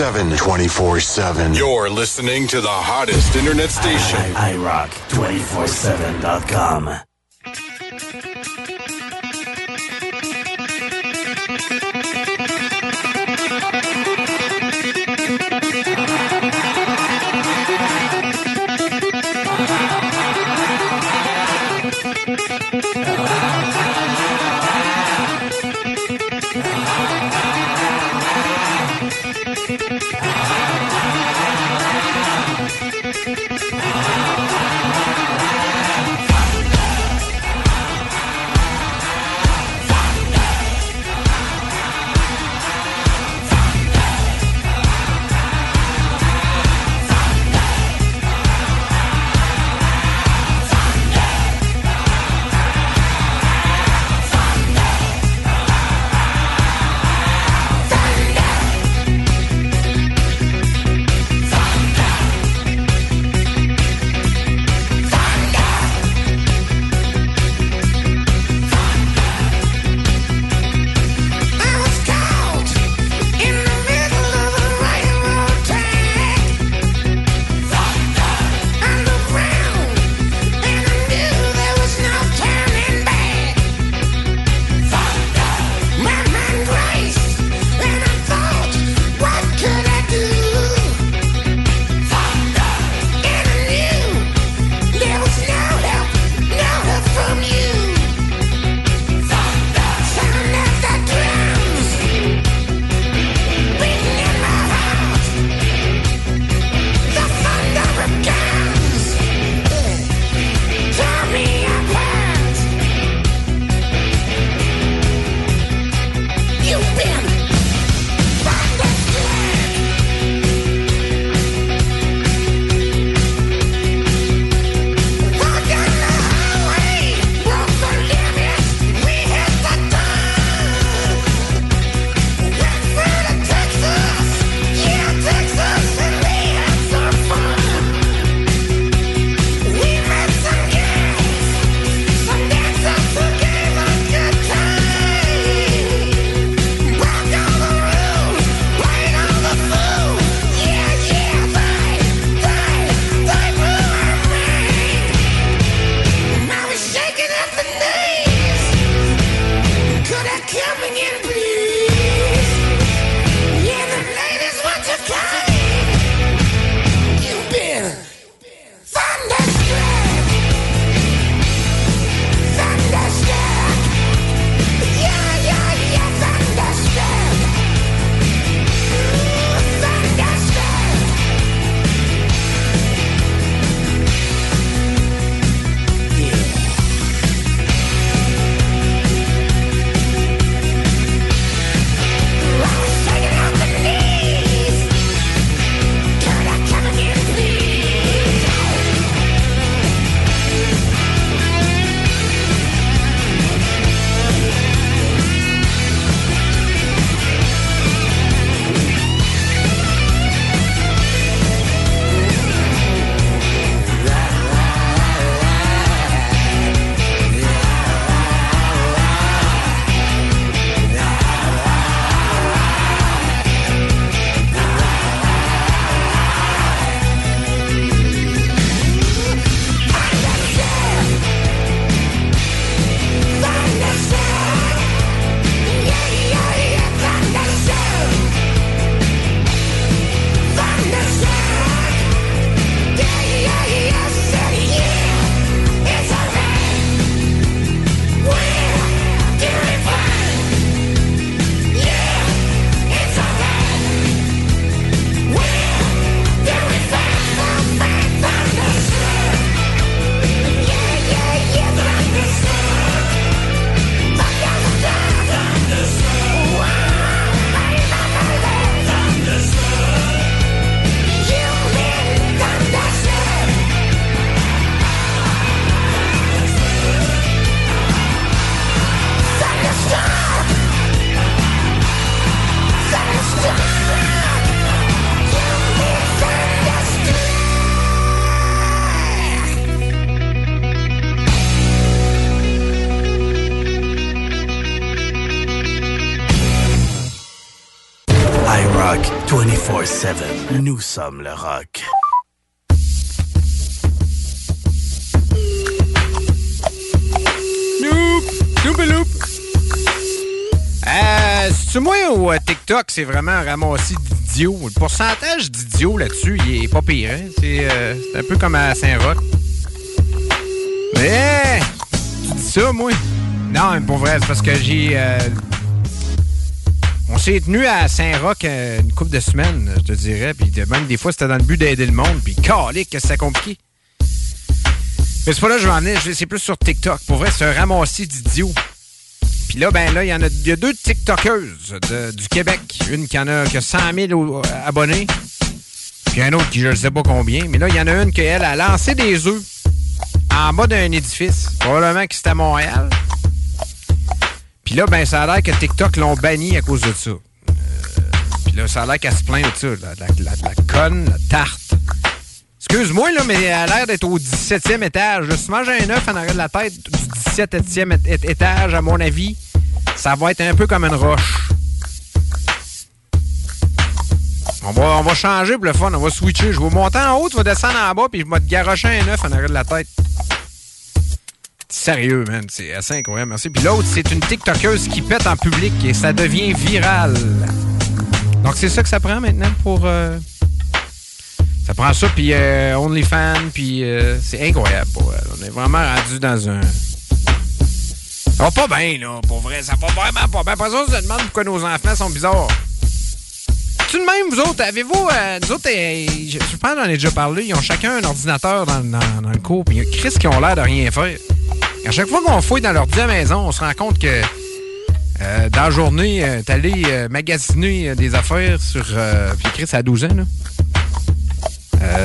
7 24 7. You're listening to the hottest internet station.
I, I, I rock 247.com. sommes le rock.
Noop! Noop-a-loop! Euh, c'est moi ou euh, TikTok, c'est vraiment un ramassis d'idiots. Le pourcentage d'idiots là-dessus, il est pas pire. hein? C'est euh, c'est un peu comme à Saint-Roch. Mais, tu dis ça, moi? Non, mais pour vrai, c'est parce que j'ai... euh, on s'est tenu à Saint-Roch euh, une couple de semaines, je te dirais. Puis même des fois, c'était dans le but d'aider le monde. Puis, calique, que c'est compliqué. Mais c'est pas là que je vais en C'est plus sur TikTok. Pour vrai, c'est un ramassis d'idiots. Puis là, ben là, il y en a, y a deux TikTokeuses du Québec. Une qui en a, qui a 100 000 au- abonnés. Puis un autre qui je ne sais pas combien. Mais là, il y en a une qui, elle, a lancé des œufs en bas d'un édifice. Probablement que c'était à Montréal. Puis là, ben, ça a l'air que TikTok l'ont banni à cause de ça. Euh, Puis là, ça a l'air qu'elle se plaint de ça. La, la, la- conne, la tarte. Excuse-moi, là, mais elle a l'air d'être au 17e étage. tu manges un œuf en arrière de la tête du 17e é- é- étage, à mon avis, ça va être un peu comme une roche. On va, on va changer pour le fun. On va switcher. Je vais monter en haut, tu vas descendre en bas, puis je vais te garocher un œuf en arrière de la tête. Sérieux, man. C'est assez incroyable. Merci. Puis l'autre, c'est une TikTokeuse qui pète en public et ça devient viral. Donc, c'est ça que ça prend maintenant pour. euh, ça prend ça, puis euh, OnlyFans, puis euh, c'est incroyable. Pour elle. On est vraiment rendu dans un. Ça va pas bien, là, pour vrai. Ça va vraiment pas bien. Après ça, on se demande pourquoi nos enfants sont bizarres. Tu de même, vous autres, avez-vous. euh, nous autres, euh, je, je pense j'en ai déjà parlé. Ils ont chacun un ordinateur dans, dans- dans le cours, puis il y a Chris qui ont l'air de rien faire. À chaque fois qu'on fouille dans leur à maison, on se rend compte que euh, dans la journée, euh, allé euh, magasiner euh, des affaires sur. Puis Chris a 12 ans, là.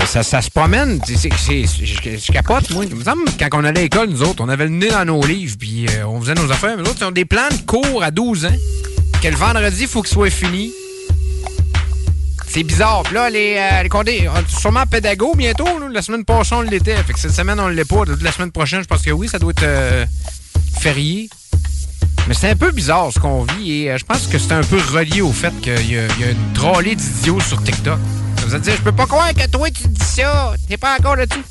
Ça, ça se promène. Je capote, moi. Il me semble, quand on allait à l'école, nous autres, on avait le nez dans nos livres, puis on faisait nos affaires. Mais nous autres, ils ont des plans de cours à 12 ans, que le vendredi, il faut qu'il soit fini. C'est bizarre. Là, les, euh, les condés, on est sûrement pédago bientôt. La semaine passée, on l'était. Fait que cette semaine, on ne l'est pas. La semaine prochaine, je pense que oui, ça doit être euh, férié. Mais c'est un peu bizarre ce qu'on vit et euh, je pense que c'est un peu relié au fait qu'il y, a une drôlée d'idiots sur TikTok. Ça veut dire, je peux pas croire que toi tu dis ça. T'es pas encore là-dessus.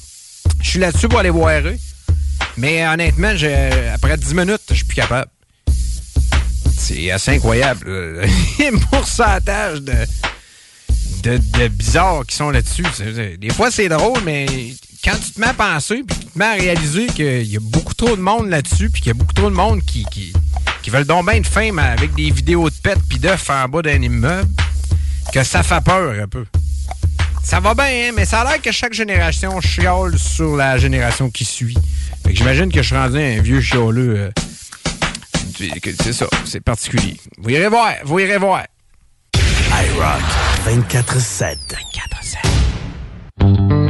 Je suis là-dessus pour aller voir eux. Mais honnêtement, après 10 minutes, je suis plus capable. C'est assez incroyable. Le pourcentage de, de, de bizarres qui sont là-dessus. Des fois, c'est drôle, mais quand tu te mets à penser, puis tu te mets à réaliser qu'il y a beaucoup trop de monde là-dessus, puis qu'il y a beaucoup trop de monde qui, qui, qui veulent donc bien de fame avec des vidéos de pets puis d'œufs en bas d'un immeuble, que ça fait peur un peu. Ça va bien, hein, mais ça a l'air que chaque génération chiale sur la génération qui suit. Fait que j'imagine que je suis rendu un vieux chialeux. euh, c'est ça, c'est particulier. Vous irez voir, vous irez voir.
iRock 24-7.
24-7.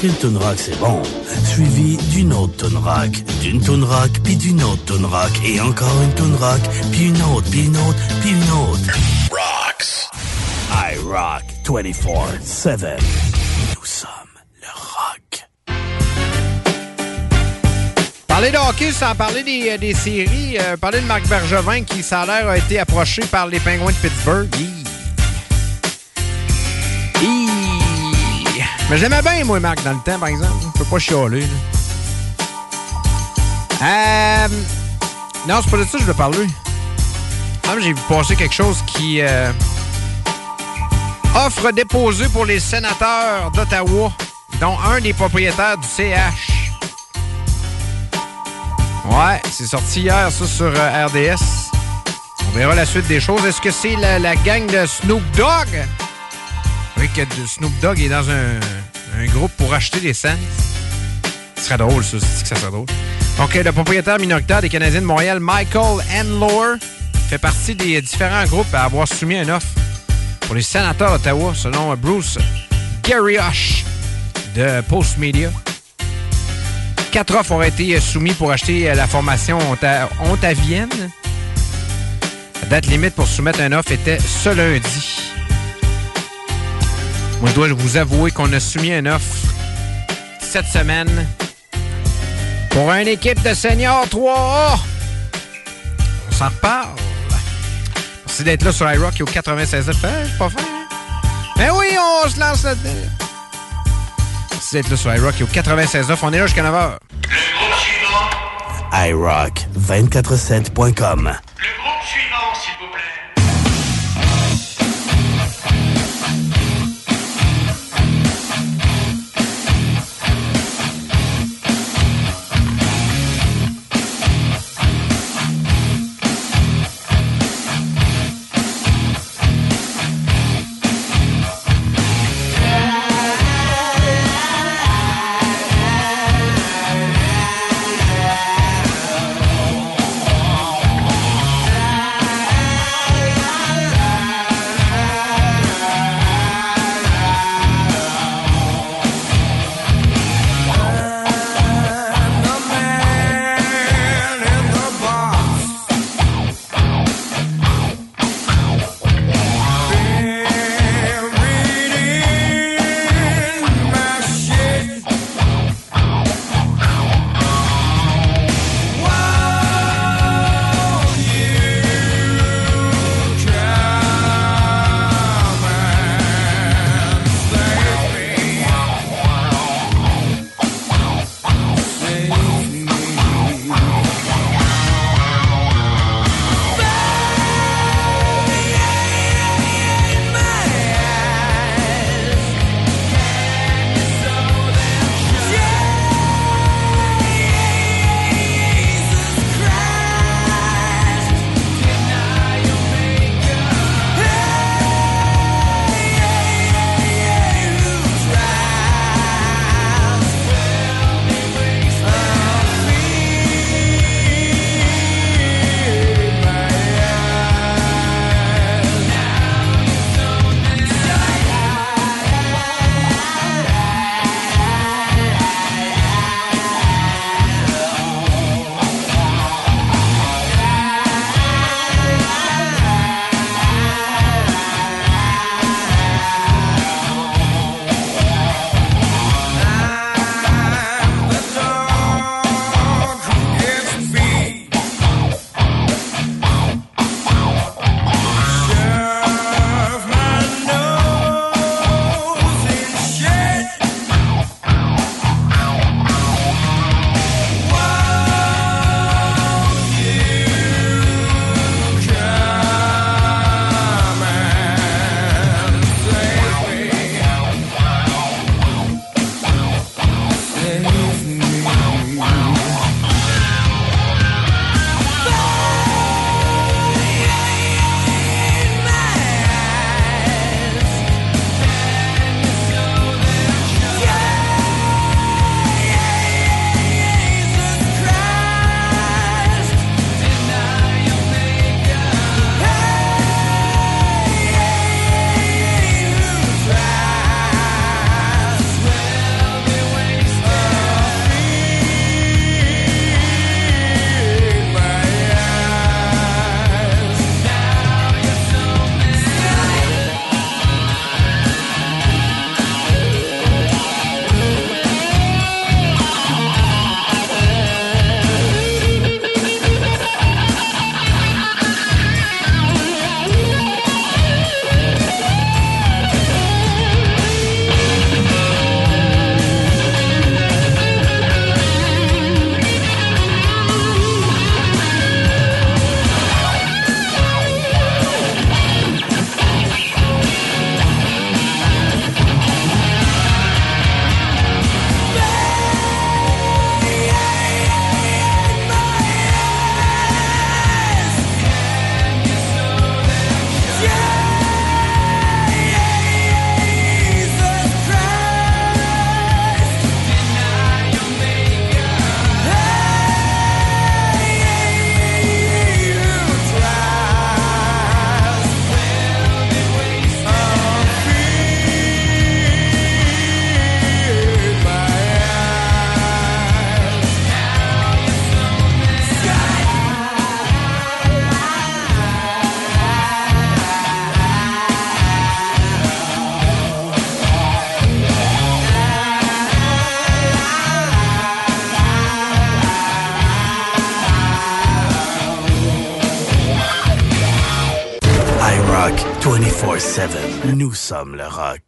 Qu'une tune rock, c'est bon. Suivi d'une autre tune rock, d'une rock, puis d'une autre tune rock, et encore une tune rock, puis une autre, puis une autre, puis une autre. Rocks. I rock 24-7. Nous sommes le rock.
Parler de hockey sans parler des, des séries, euh, parler de Marc Bergevin qui, ça a l'air, a été approché par les Penguins de Pittsburgh. Mais j'aimais bien, moi, Marc, dans le temps, par exemple. Je peux pas chialer. Euh, non, c'est pas de ça que je veux parler. Ah, J'ai vu passer quelque chose qui... euh, offre déposée pour les sénateurs d'Ottawa, dont un des propriétaires du CH. Ouais, c'est sorti hier, ça, sur euh, RDS. On verra la suite des choses. Est-ce que c'est la, la gang de Snoop Dogg? Oui, que Snoop Dogg est dans un, groupe pour acheter des scènes. Ce serait drôle, ça. C'est que ça serait drôle? Donc, le propriétaire minoritaire des Canadiens de Montréal, Michael Enlore, fait partie des différents groupes à avoir soumis une offre pour les sénateurs d'Ottawa, selon Bruce Garrioch de Post Media. Quatre offres auraient été soumises pour acheter la formation onta- ontavienne. La date limite pour soumettre une offre était ce lundi. Moi, je dois vous avouer qu'on a soumis une offre cette semaine pour une équipe de seniors 3A. On s'en reparle. Merci d'être là sur iRock et au 96 F. Hein, c'est pas fin. hein? Ben oui, on se lance là-dedans. Merci d'être là sur iRock et au 96 F. On est là jusqu'à 9h.
iRock247.com.
Suivant, s'il vous
nous sommes le rock.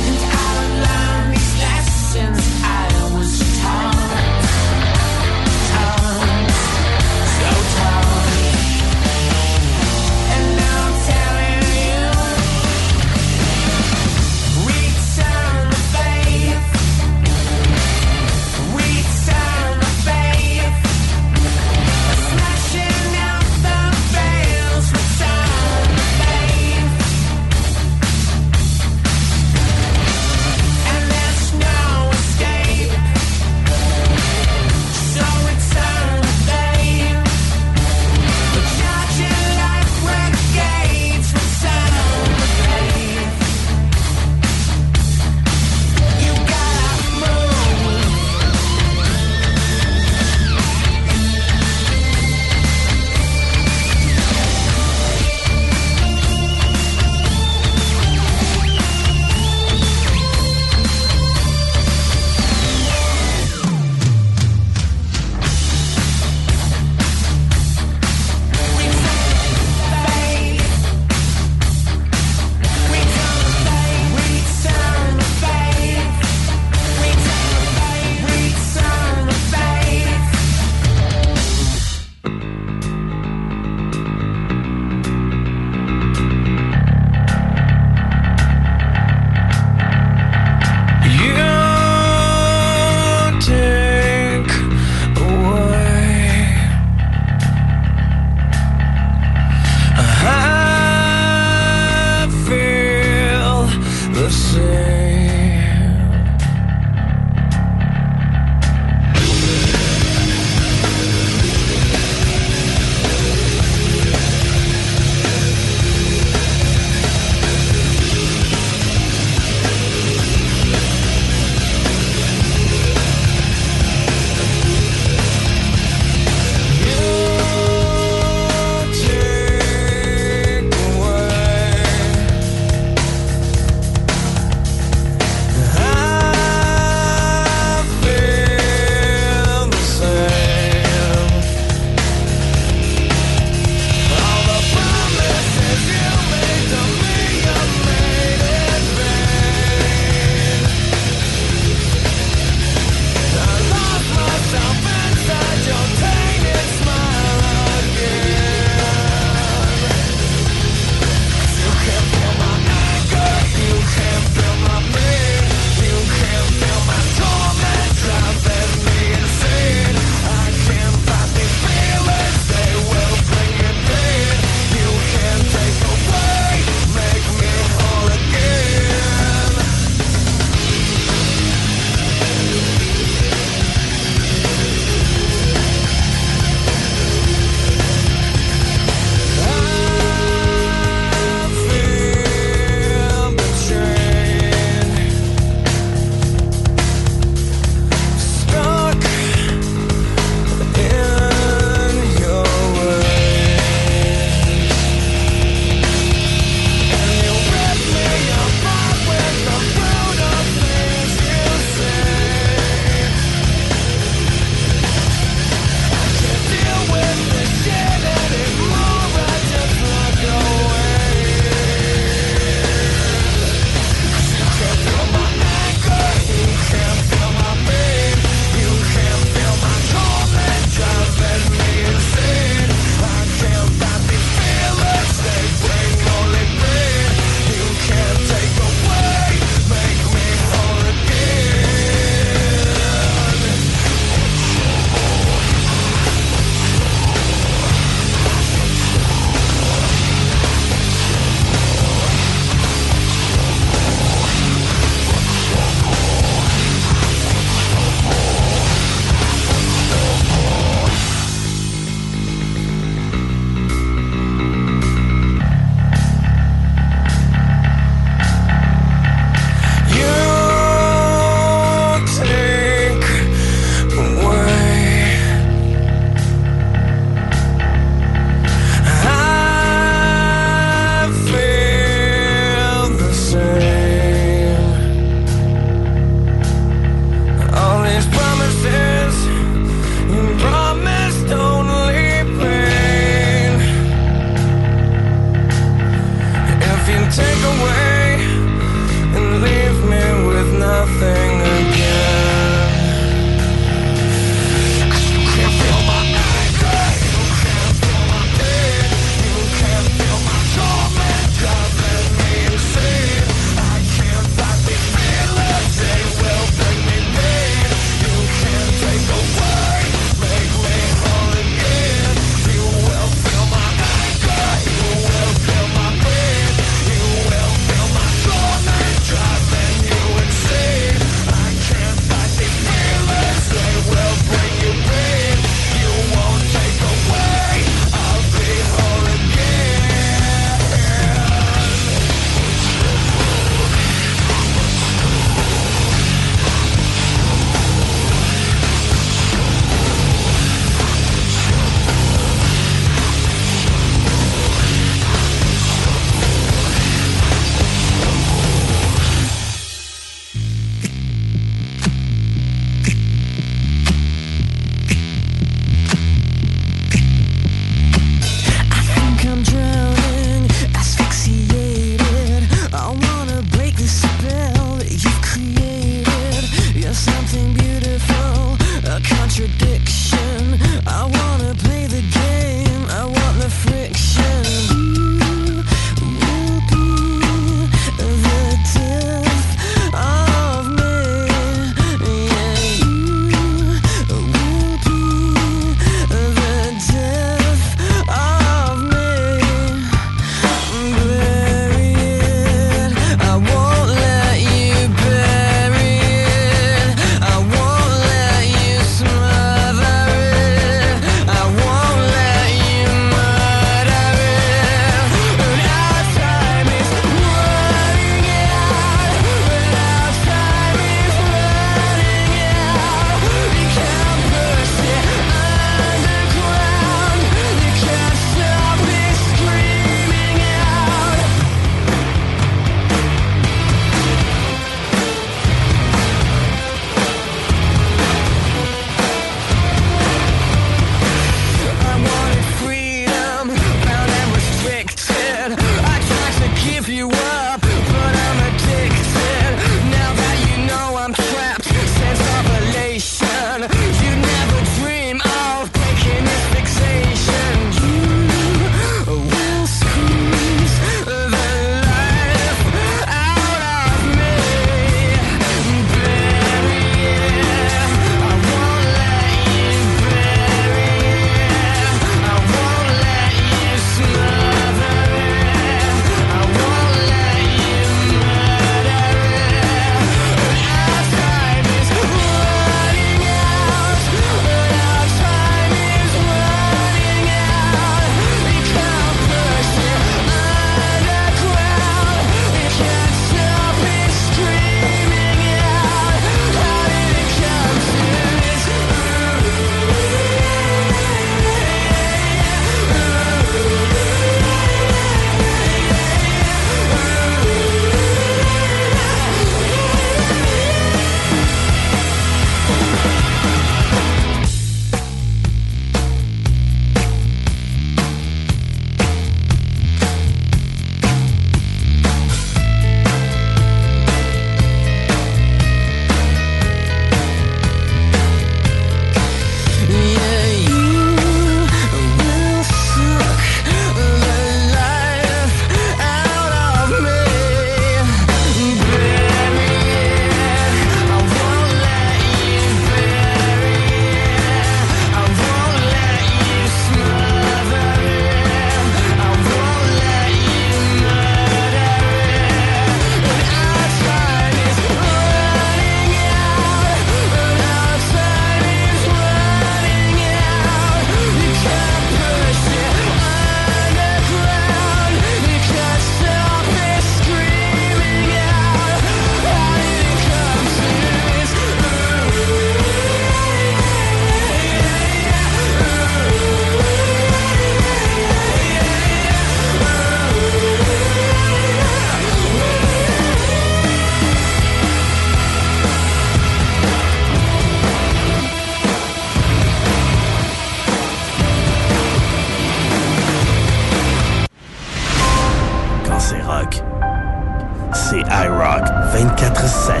947.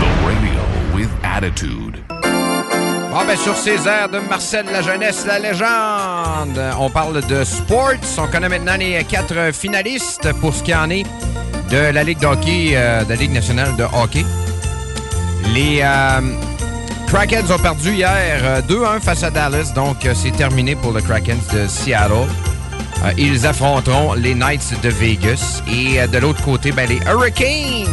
The radio with attitude. Bon,
ben, sur ces airs de Marcel la jeunesse, la légende, on parle de sports. On connaît maintenant les quatre finalistes pour ce qui en est de la Ligue de euh, de la Ligue nationale de hockey. Les euh, ont perdu hier euh, 2-1 face à Dallas, donc euh, c'est terminé pour le Krakens de Seattle. Euh, ils affronteront les Knights de Vegas. Et euh, de l'autre côté, ben, les Hurricanes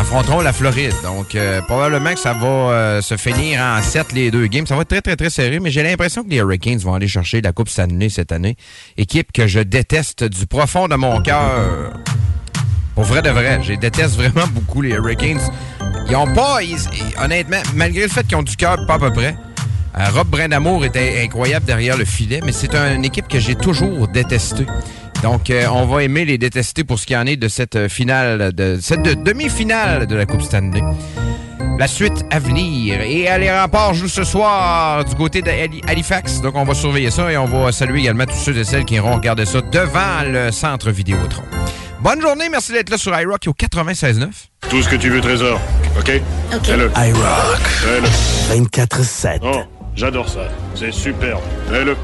affronteront la Floride. Donc, euh, probablement que ça va se finir en 7 les deux games. Ça va être très, très, très serré, mais j'ai l'impression que les Hurricanes vont aller chercher la Coupe Stanley cette année. Équipe que je déteste du profond de mon cœur. Pour vrai de vrai, je déteste vraiment beaucoup, les Hurricanes. Ils ont pas, ils- honnêtement, malgré le fait qu'ils ont du cœur pas à peu près, Rob Brindamour était incroyable derrière le filet, mais c'est une équipe que j'ai toujours détestée. Donc, euh, on va aimer les détester pour ce qui en est de cette euh, finale, de cette de- demi-finale de la Coupe Stanley. La suite à venir. Et euh, les remparts jouent ce soir du côté de Hali- Halifax. Donc, on va surveiller ça et on va saluer également tous ceux et celles qui iront regarder ça devant le centre Vidéotron. Bonne journée, merci d'être là sur iRock au 96.9.
Tout ce que tu veux, Trésor. OK?
OK.
IRock.
Fais-le.
24-7.
Oh, j'adore ça. C'est superbe. Fais-le.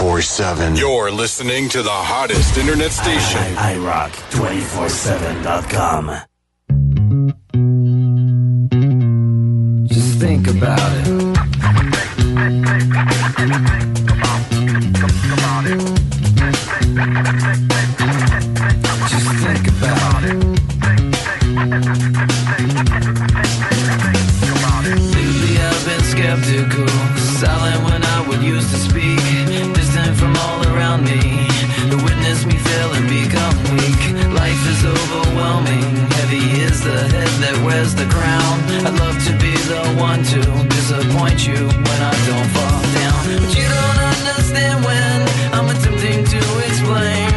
24 7.
You're listening to the hottest internet station.
I, I, I rock 247.com.
Just think about it. Just think about it. Lately I've been skeptical, silent when I would used to speak, distant from all around me. To witness me fail and become weak. Life is overwhelming, heavy is the head that wears the crown. I'd love to be the one to disappoint you when I don't fall down, but you don't understand when I'm attempting to explain.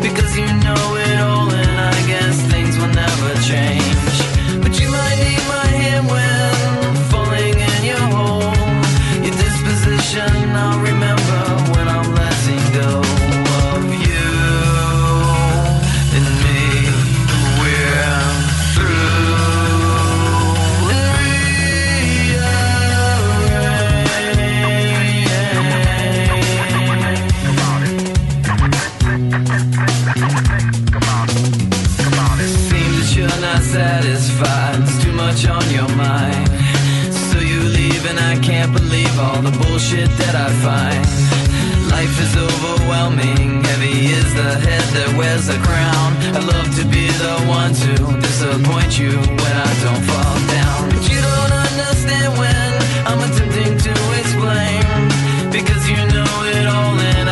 Because you know it all, and I guess things will never change. Can't believe all the bullshit that I find. Life is overwhelming. Heavy is the head that wears the crown. I'd love to be the one to disappoint you when I don't fall down. But you don't understand when I'm attempting to explain. Because you know it all, and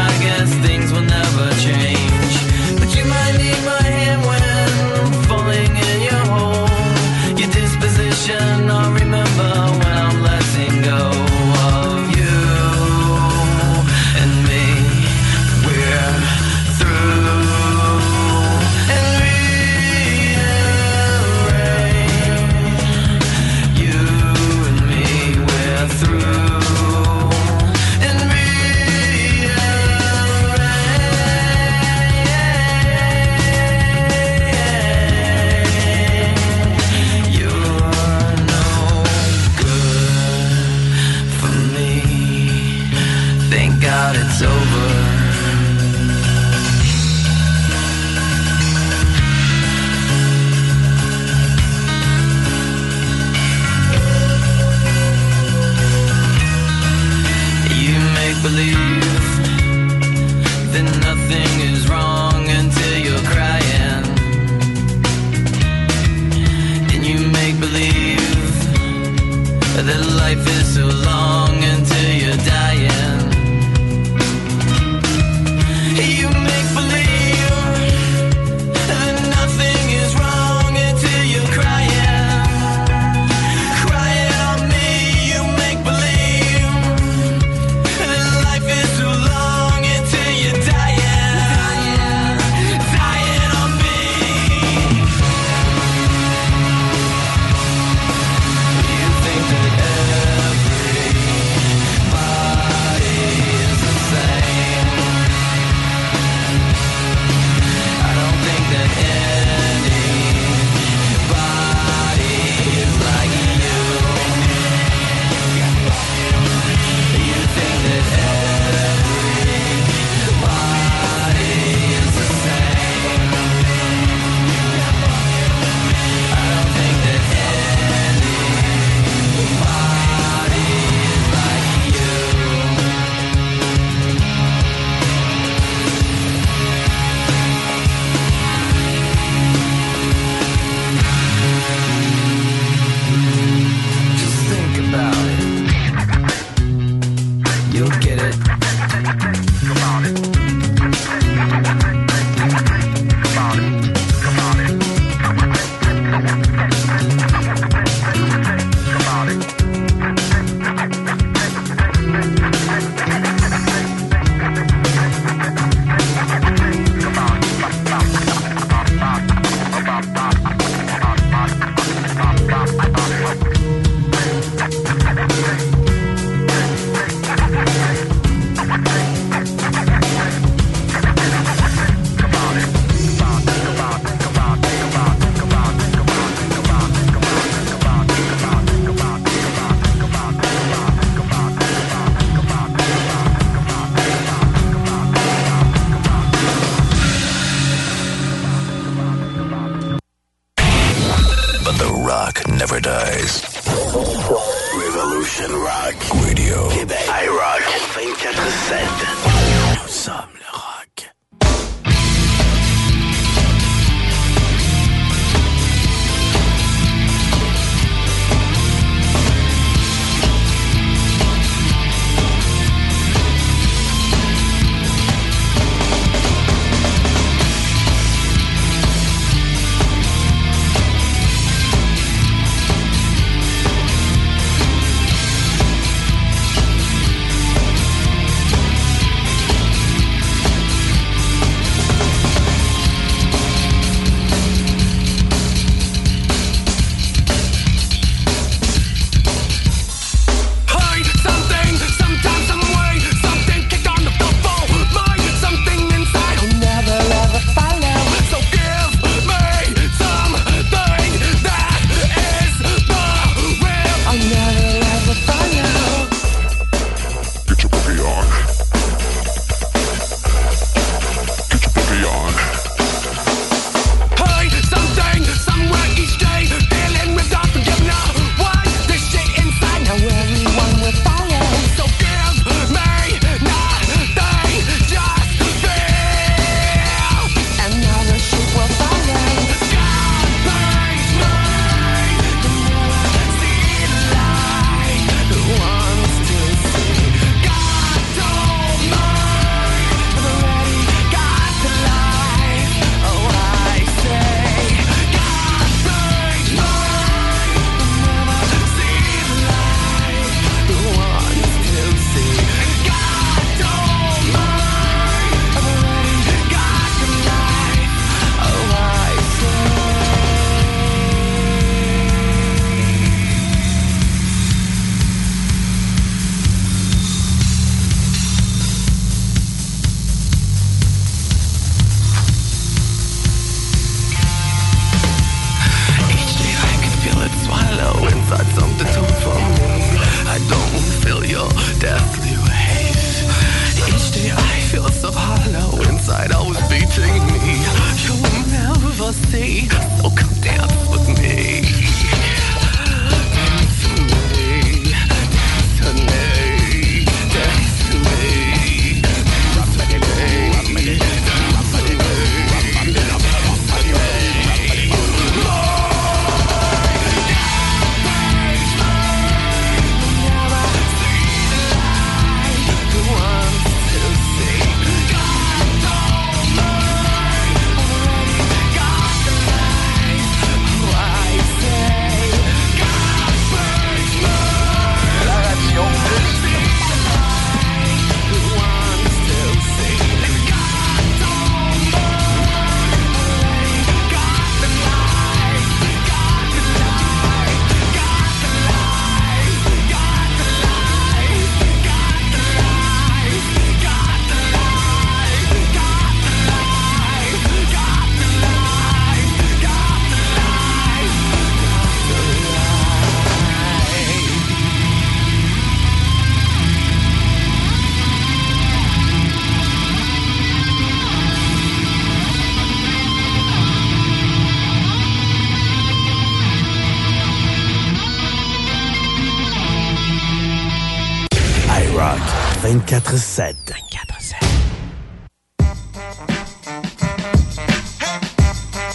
24-7.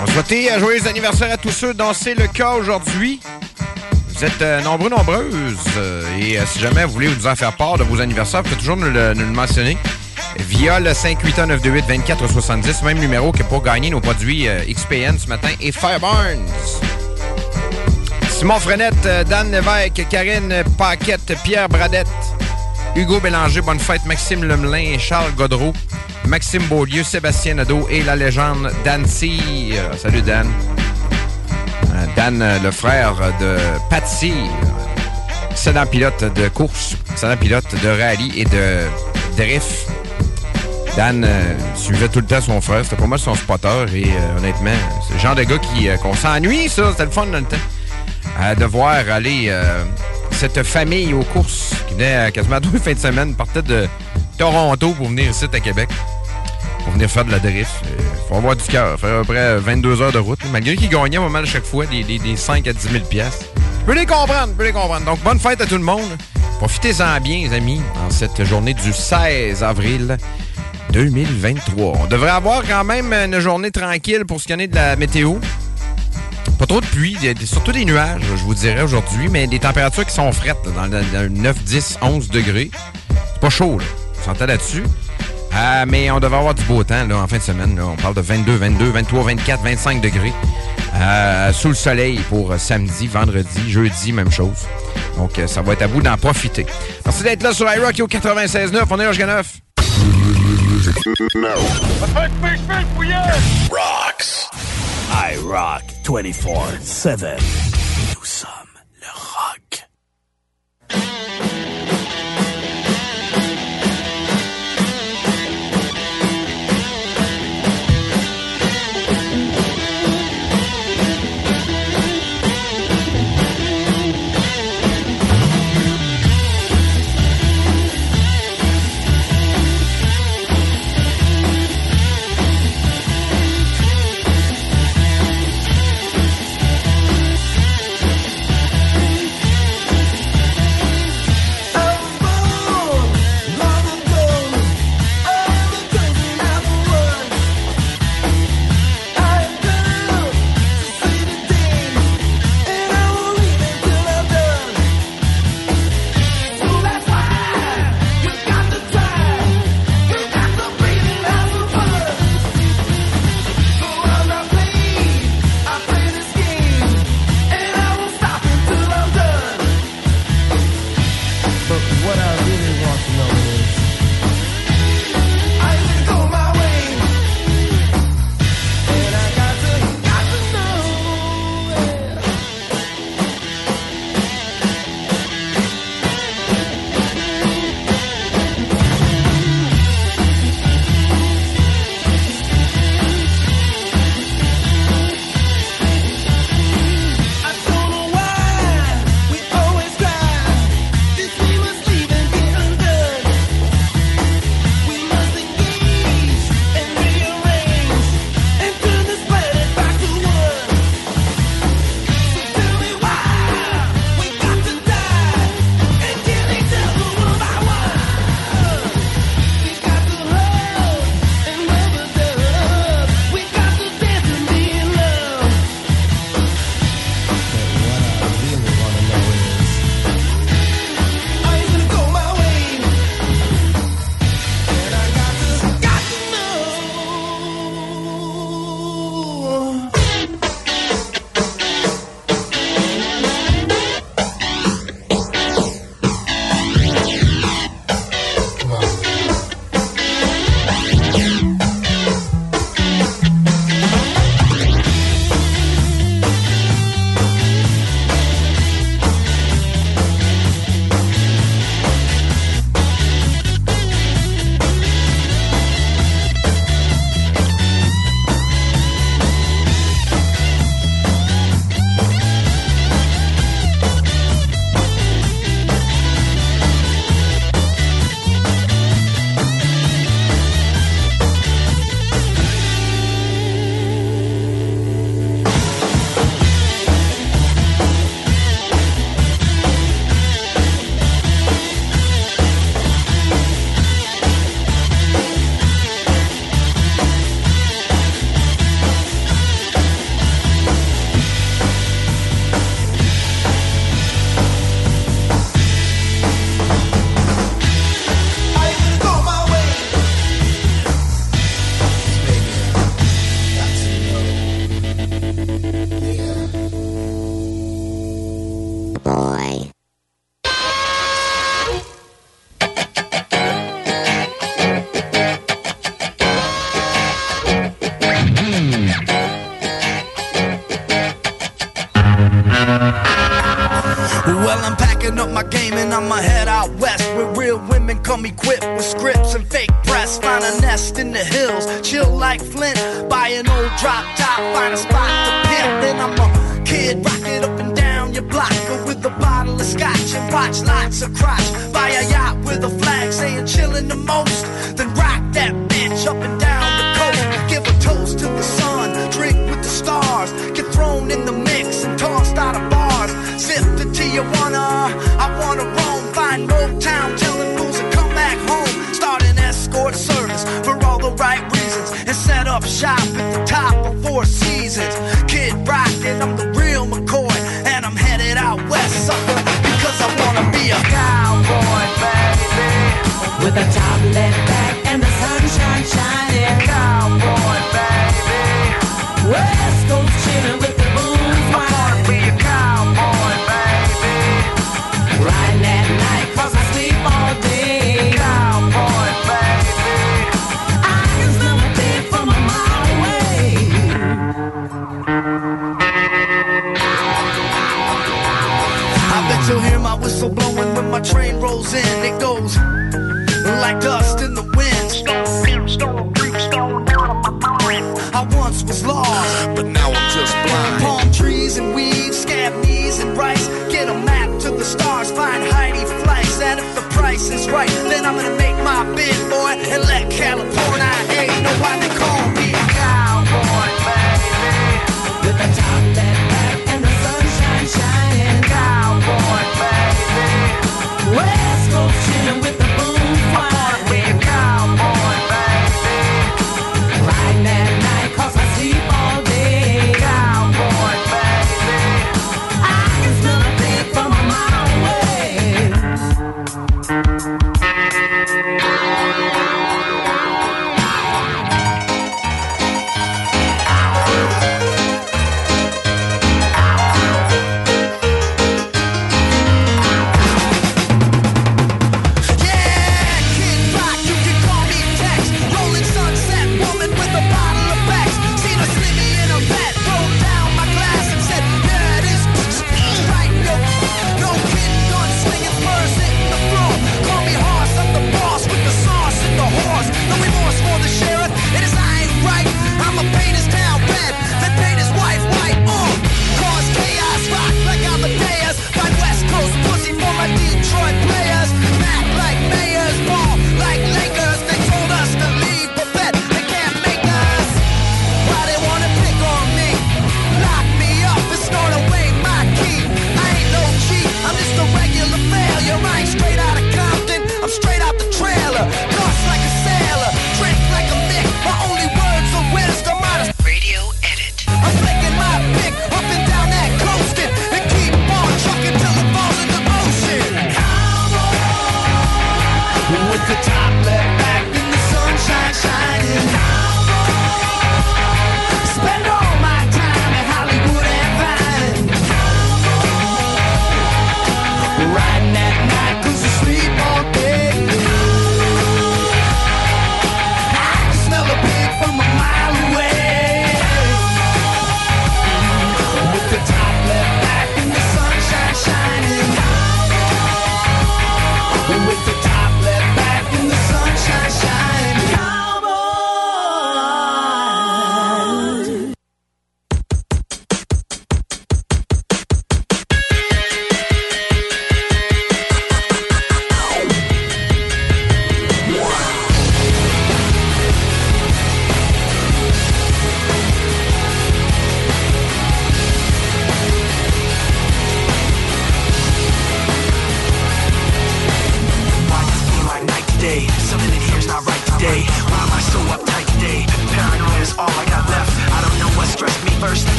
On souhaite un joyeux anniversaire à tous ceux dont c'est le cas aujourd'hui. Vous êtes euh, nombreux, nombreuses. euh, et euh, si jamais vous voulez nous en faire part de vos anniversaires, vous pouvez toujours nous le, nous le mentionner via le 581-928-2470, même numéro que pour gagner nos produits XPN ce matin, et Fireburns. Simon Frenette, Dan Lévesque, Karine Paquette, Pierre Bradette, Hugo Bélanger, bonne fête, Maxime Lemelin, Charles Godreau, Maxime Beaulieu, Sébastien Nadeau et la légende Dan Cyr. Salut Dan. Euh, Dan, euh, le frère de Patsy, excellent pilote de course, excellent pilote de rallye et de drift. Dan euh, suivait tout le temps son frère, c'était pas mal son spotter et honnêtement, c'est le genre de gars qui qu'on s'ennuie, ça, c'était le fun de voir aller cette famille aux courses qui venait euh, quasiment deux fins de semaine, partait de Toronto pour venir ici à Québec pour venir faire de la drift. Il faut avoir du cœur. Faire à peu près 22 heures de route. Malgré qu'ils gagnaient pas mal à chaque fois, des, des, des 5 à 10 000 piastres. Je peux les comprendre, je peux les comprendre. Donc, bonne fête à tout le monde. Profitez-en bien, les amis, en cette journée du 16 avril 2023. On devrait avoir quand même une journée tranquille pour ce qui en est de la météo. Pas trop de pluie, des- des- surtout des nuages, je vous dirais aujourd'hui, mais des températures qui sont frettes, dans, dans le 9, 10, 11 degrés. C'est pas chaud, là. On s'entend là-dessus. Euh, mais on devrait avoir du beau temps là, en fin de semaine. On parle de 22, 22, 23, 24, 25 degrés. Euh, sous le soleil pour euh, samedi, vendredi, jeudi, même chose. Donc, euh, ça va être à vous d'en profiter. Merci d'être là sur iRock au 96.9. On est jusqu'à 9.
Rocks.
I
rock
24 7.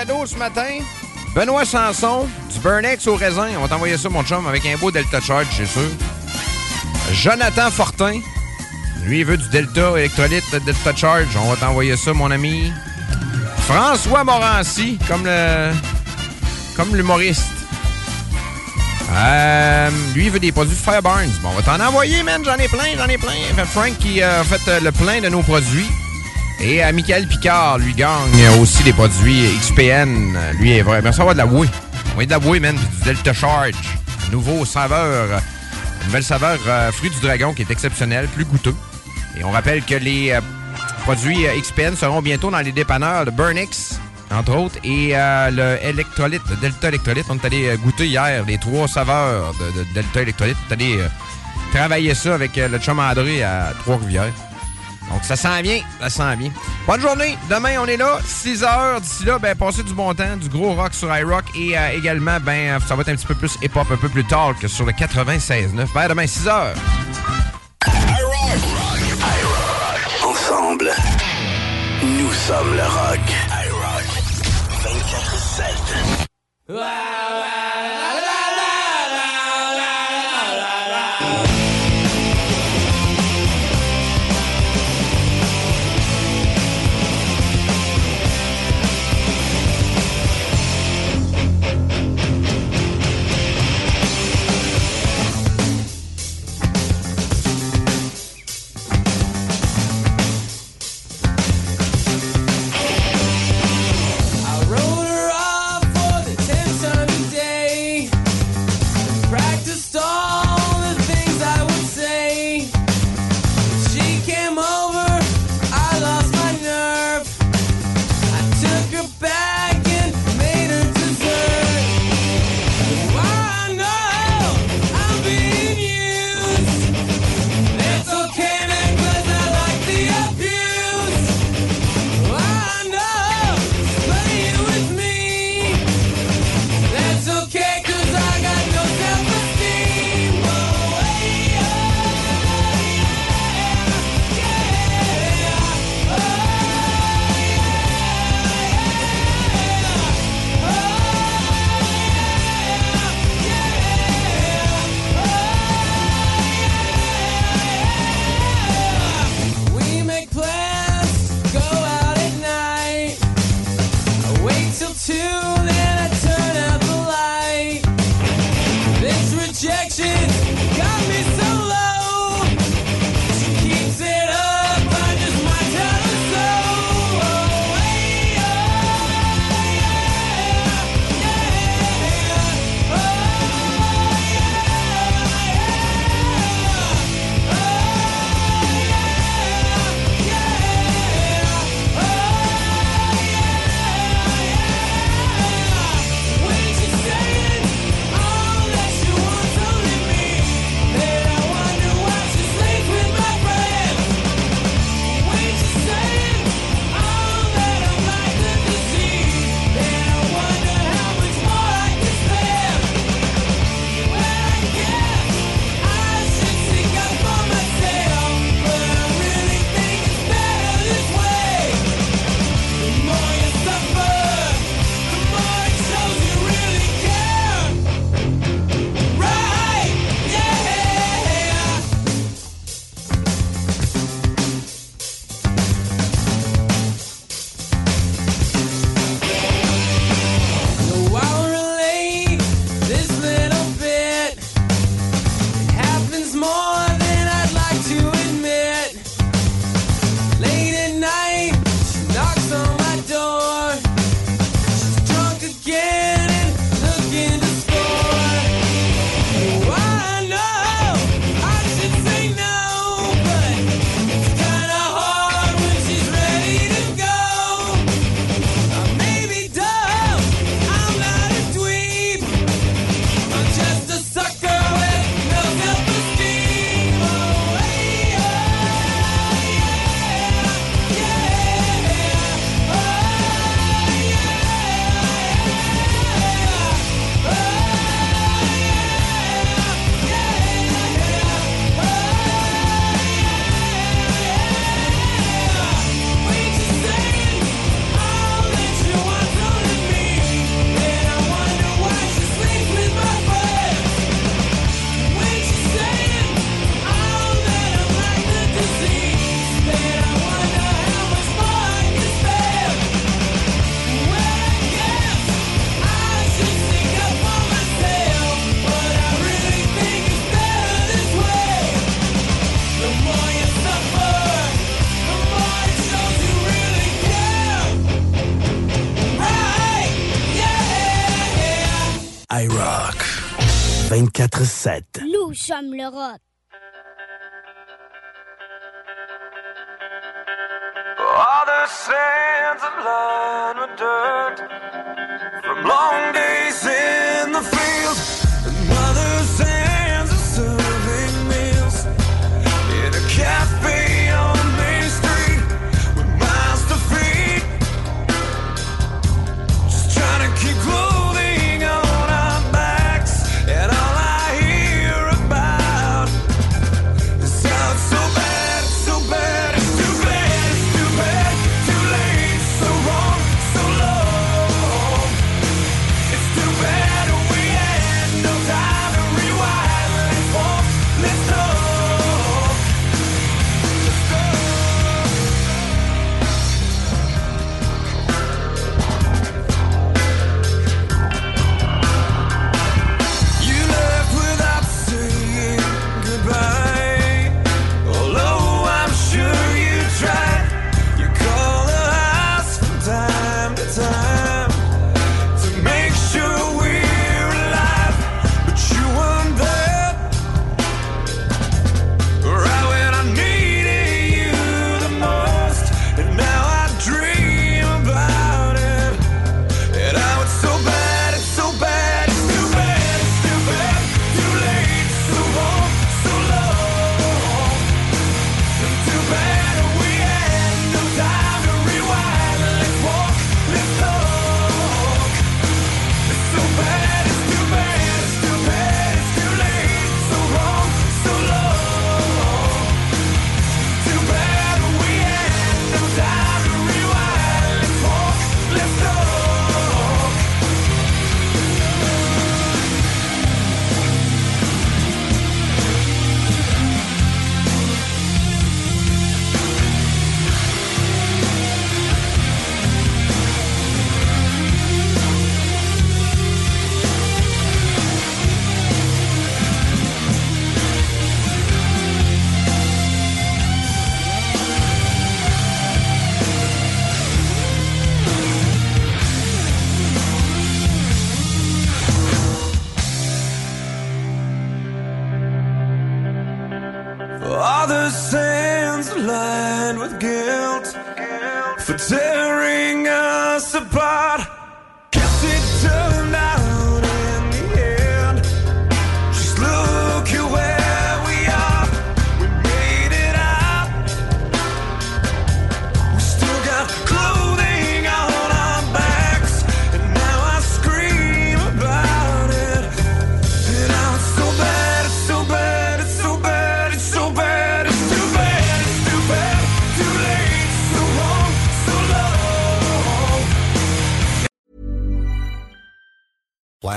Cadeaux ce matin? Benoît Sanson, du Burnex au raisin. On va t'envoyer ça, mon chum, avec un beau Delta Charge, c'est sûr. Jonathan Fortin, lui, il veut du Delta électrolyte, le Delta Charge. On va t'envoyer ça, mon ami. François Morancy, comme le. comme l'humoriste. Euh, lui, il veut des produits Fireburns. Bon, on va t'en envoyer, man. J'en ai plein, j'en ai plein. Frank qui euh, a fait euh, le plein de nos produits. Et euh, Michael Picard, lui, gagne aussi des produits XPN. Lui est vrai. Merci d'avoir de la whey. Oui, de la whey, man. Du Delta Charge. Nouveau saveur. euh, Nouvelle saveur euh, fruit du dragon qui est exceptionnelle, plus goûteux. Et on rappelle que les produits XPN seront bientôt dans les dépanneurs de Burnix, entre autres, et le électrolyte, le Delta électrolyte. On est allé goûter hier les trois saveurs de, de Delta électrolyte. On est allé travailler ça avec le chum André à Trois-Rivières. Ça sent bien, ça sent bien. Bonne journée. Demain, on est là, 6 heures. D'ici là, ben, passez du bon temps, du gros rock sur iRock. Et euh, également, ben, ça va être un petit peu plus hip-hop, un peu plus tard que sur le 96.9. Ben, demain, 6 heures.
Ensemble, nous sommes le rock.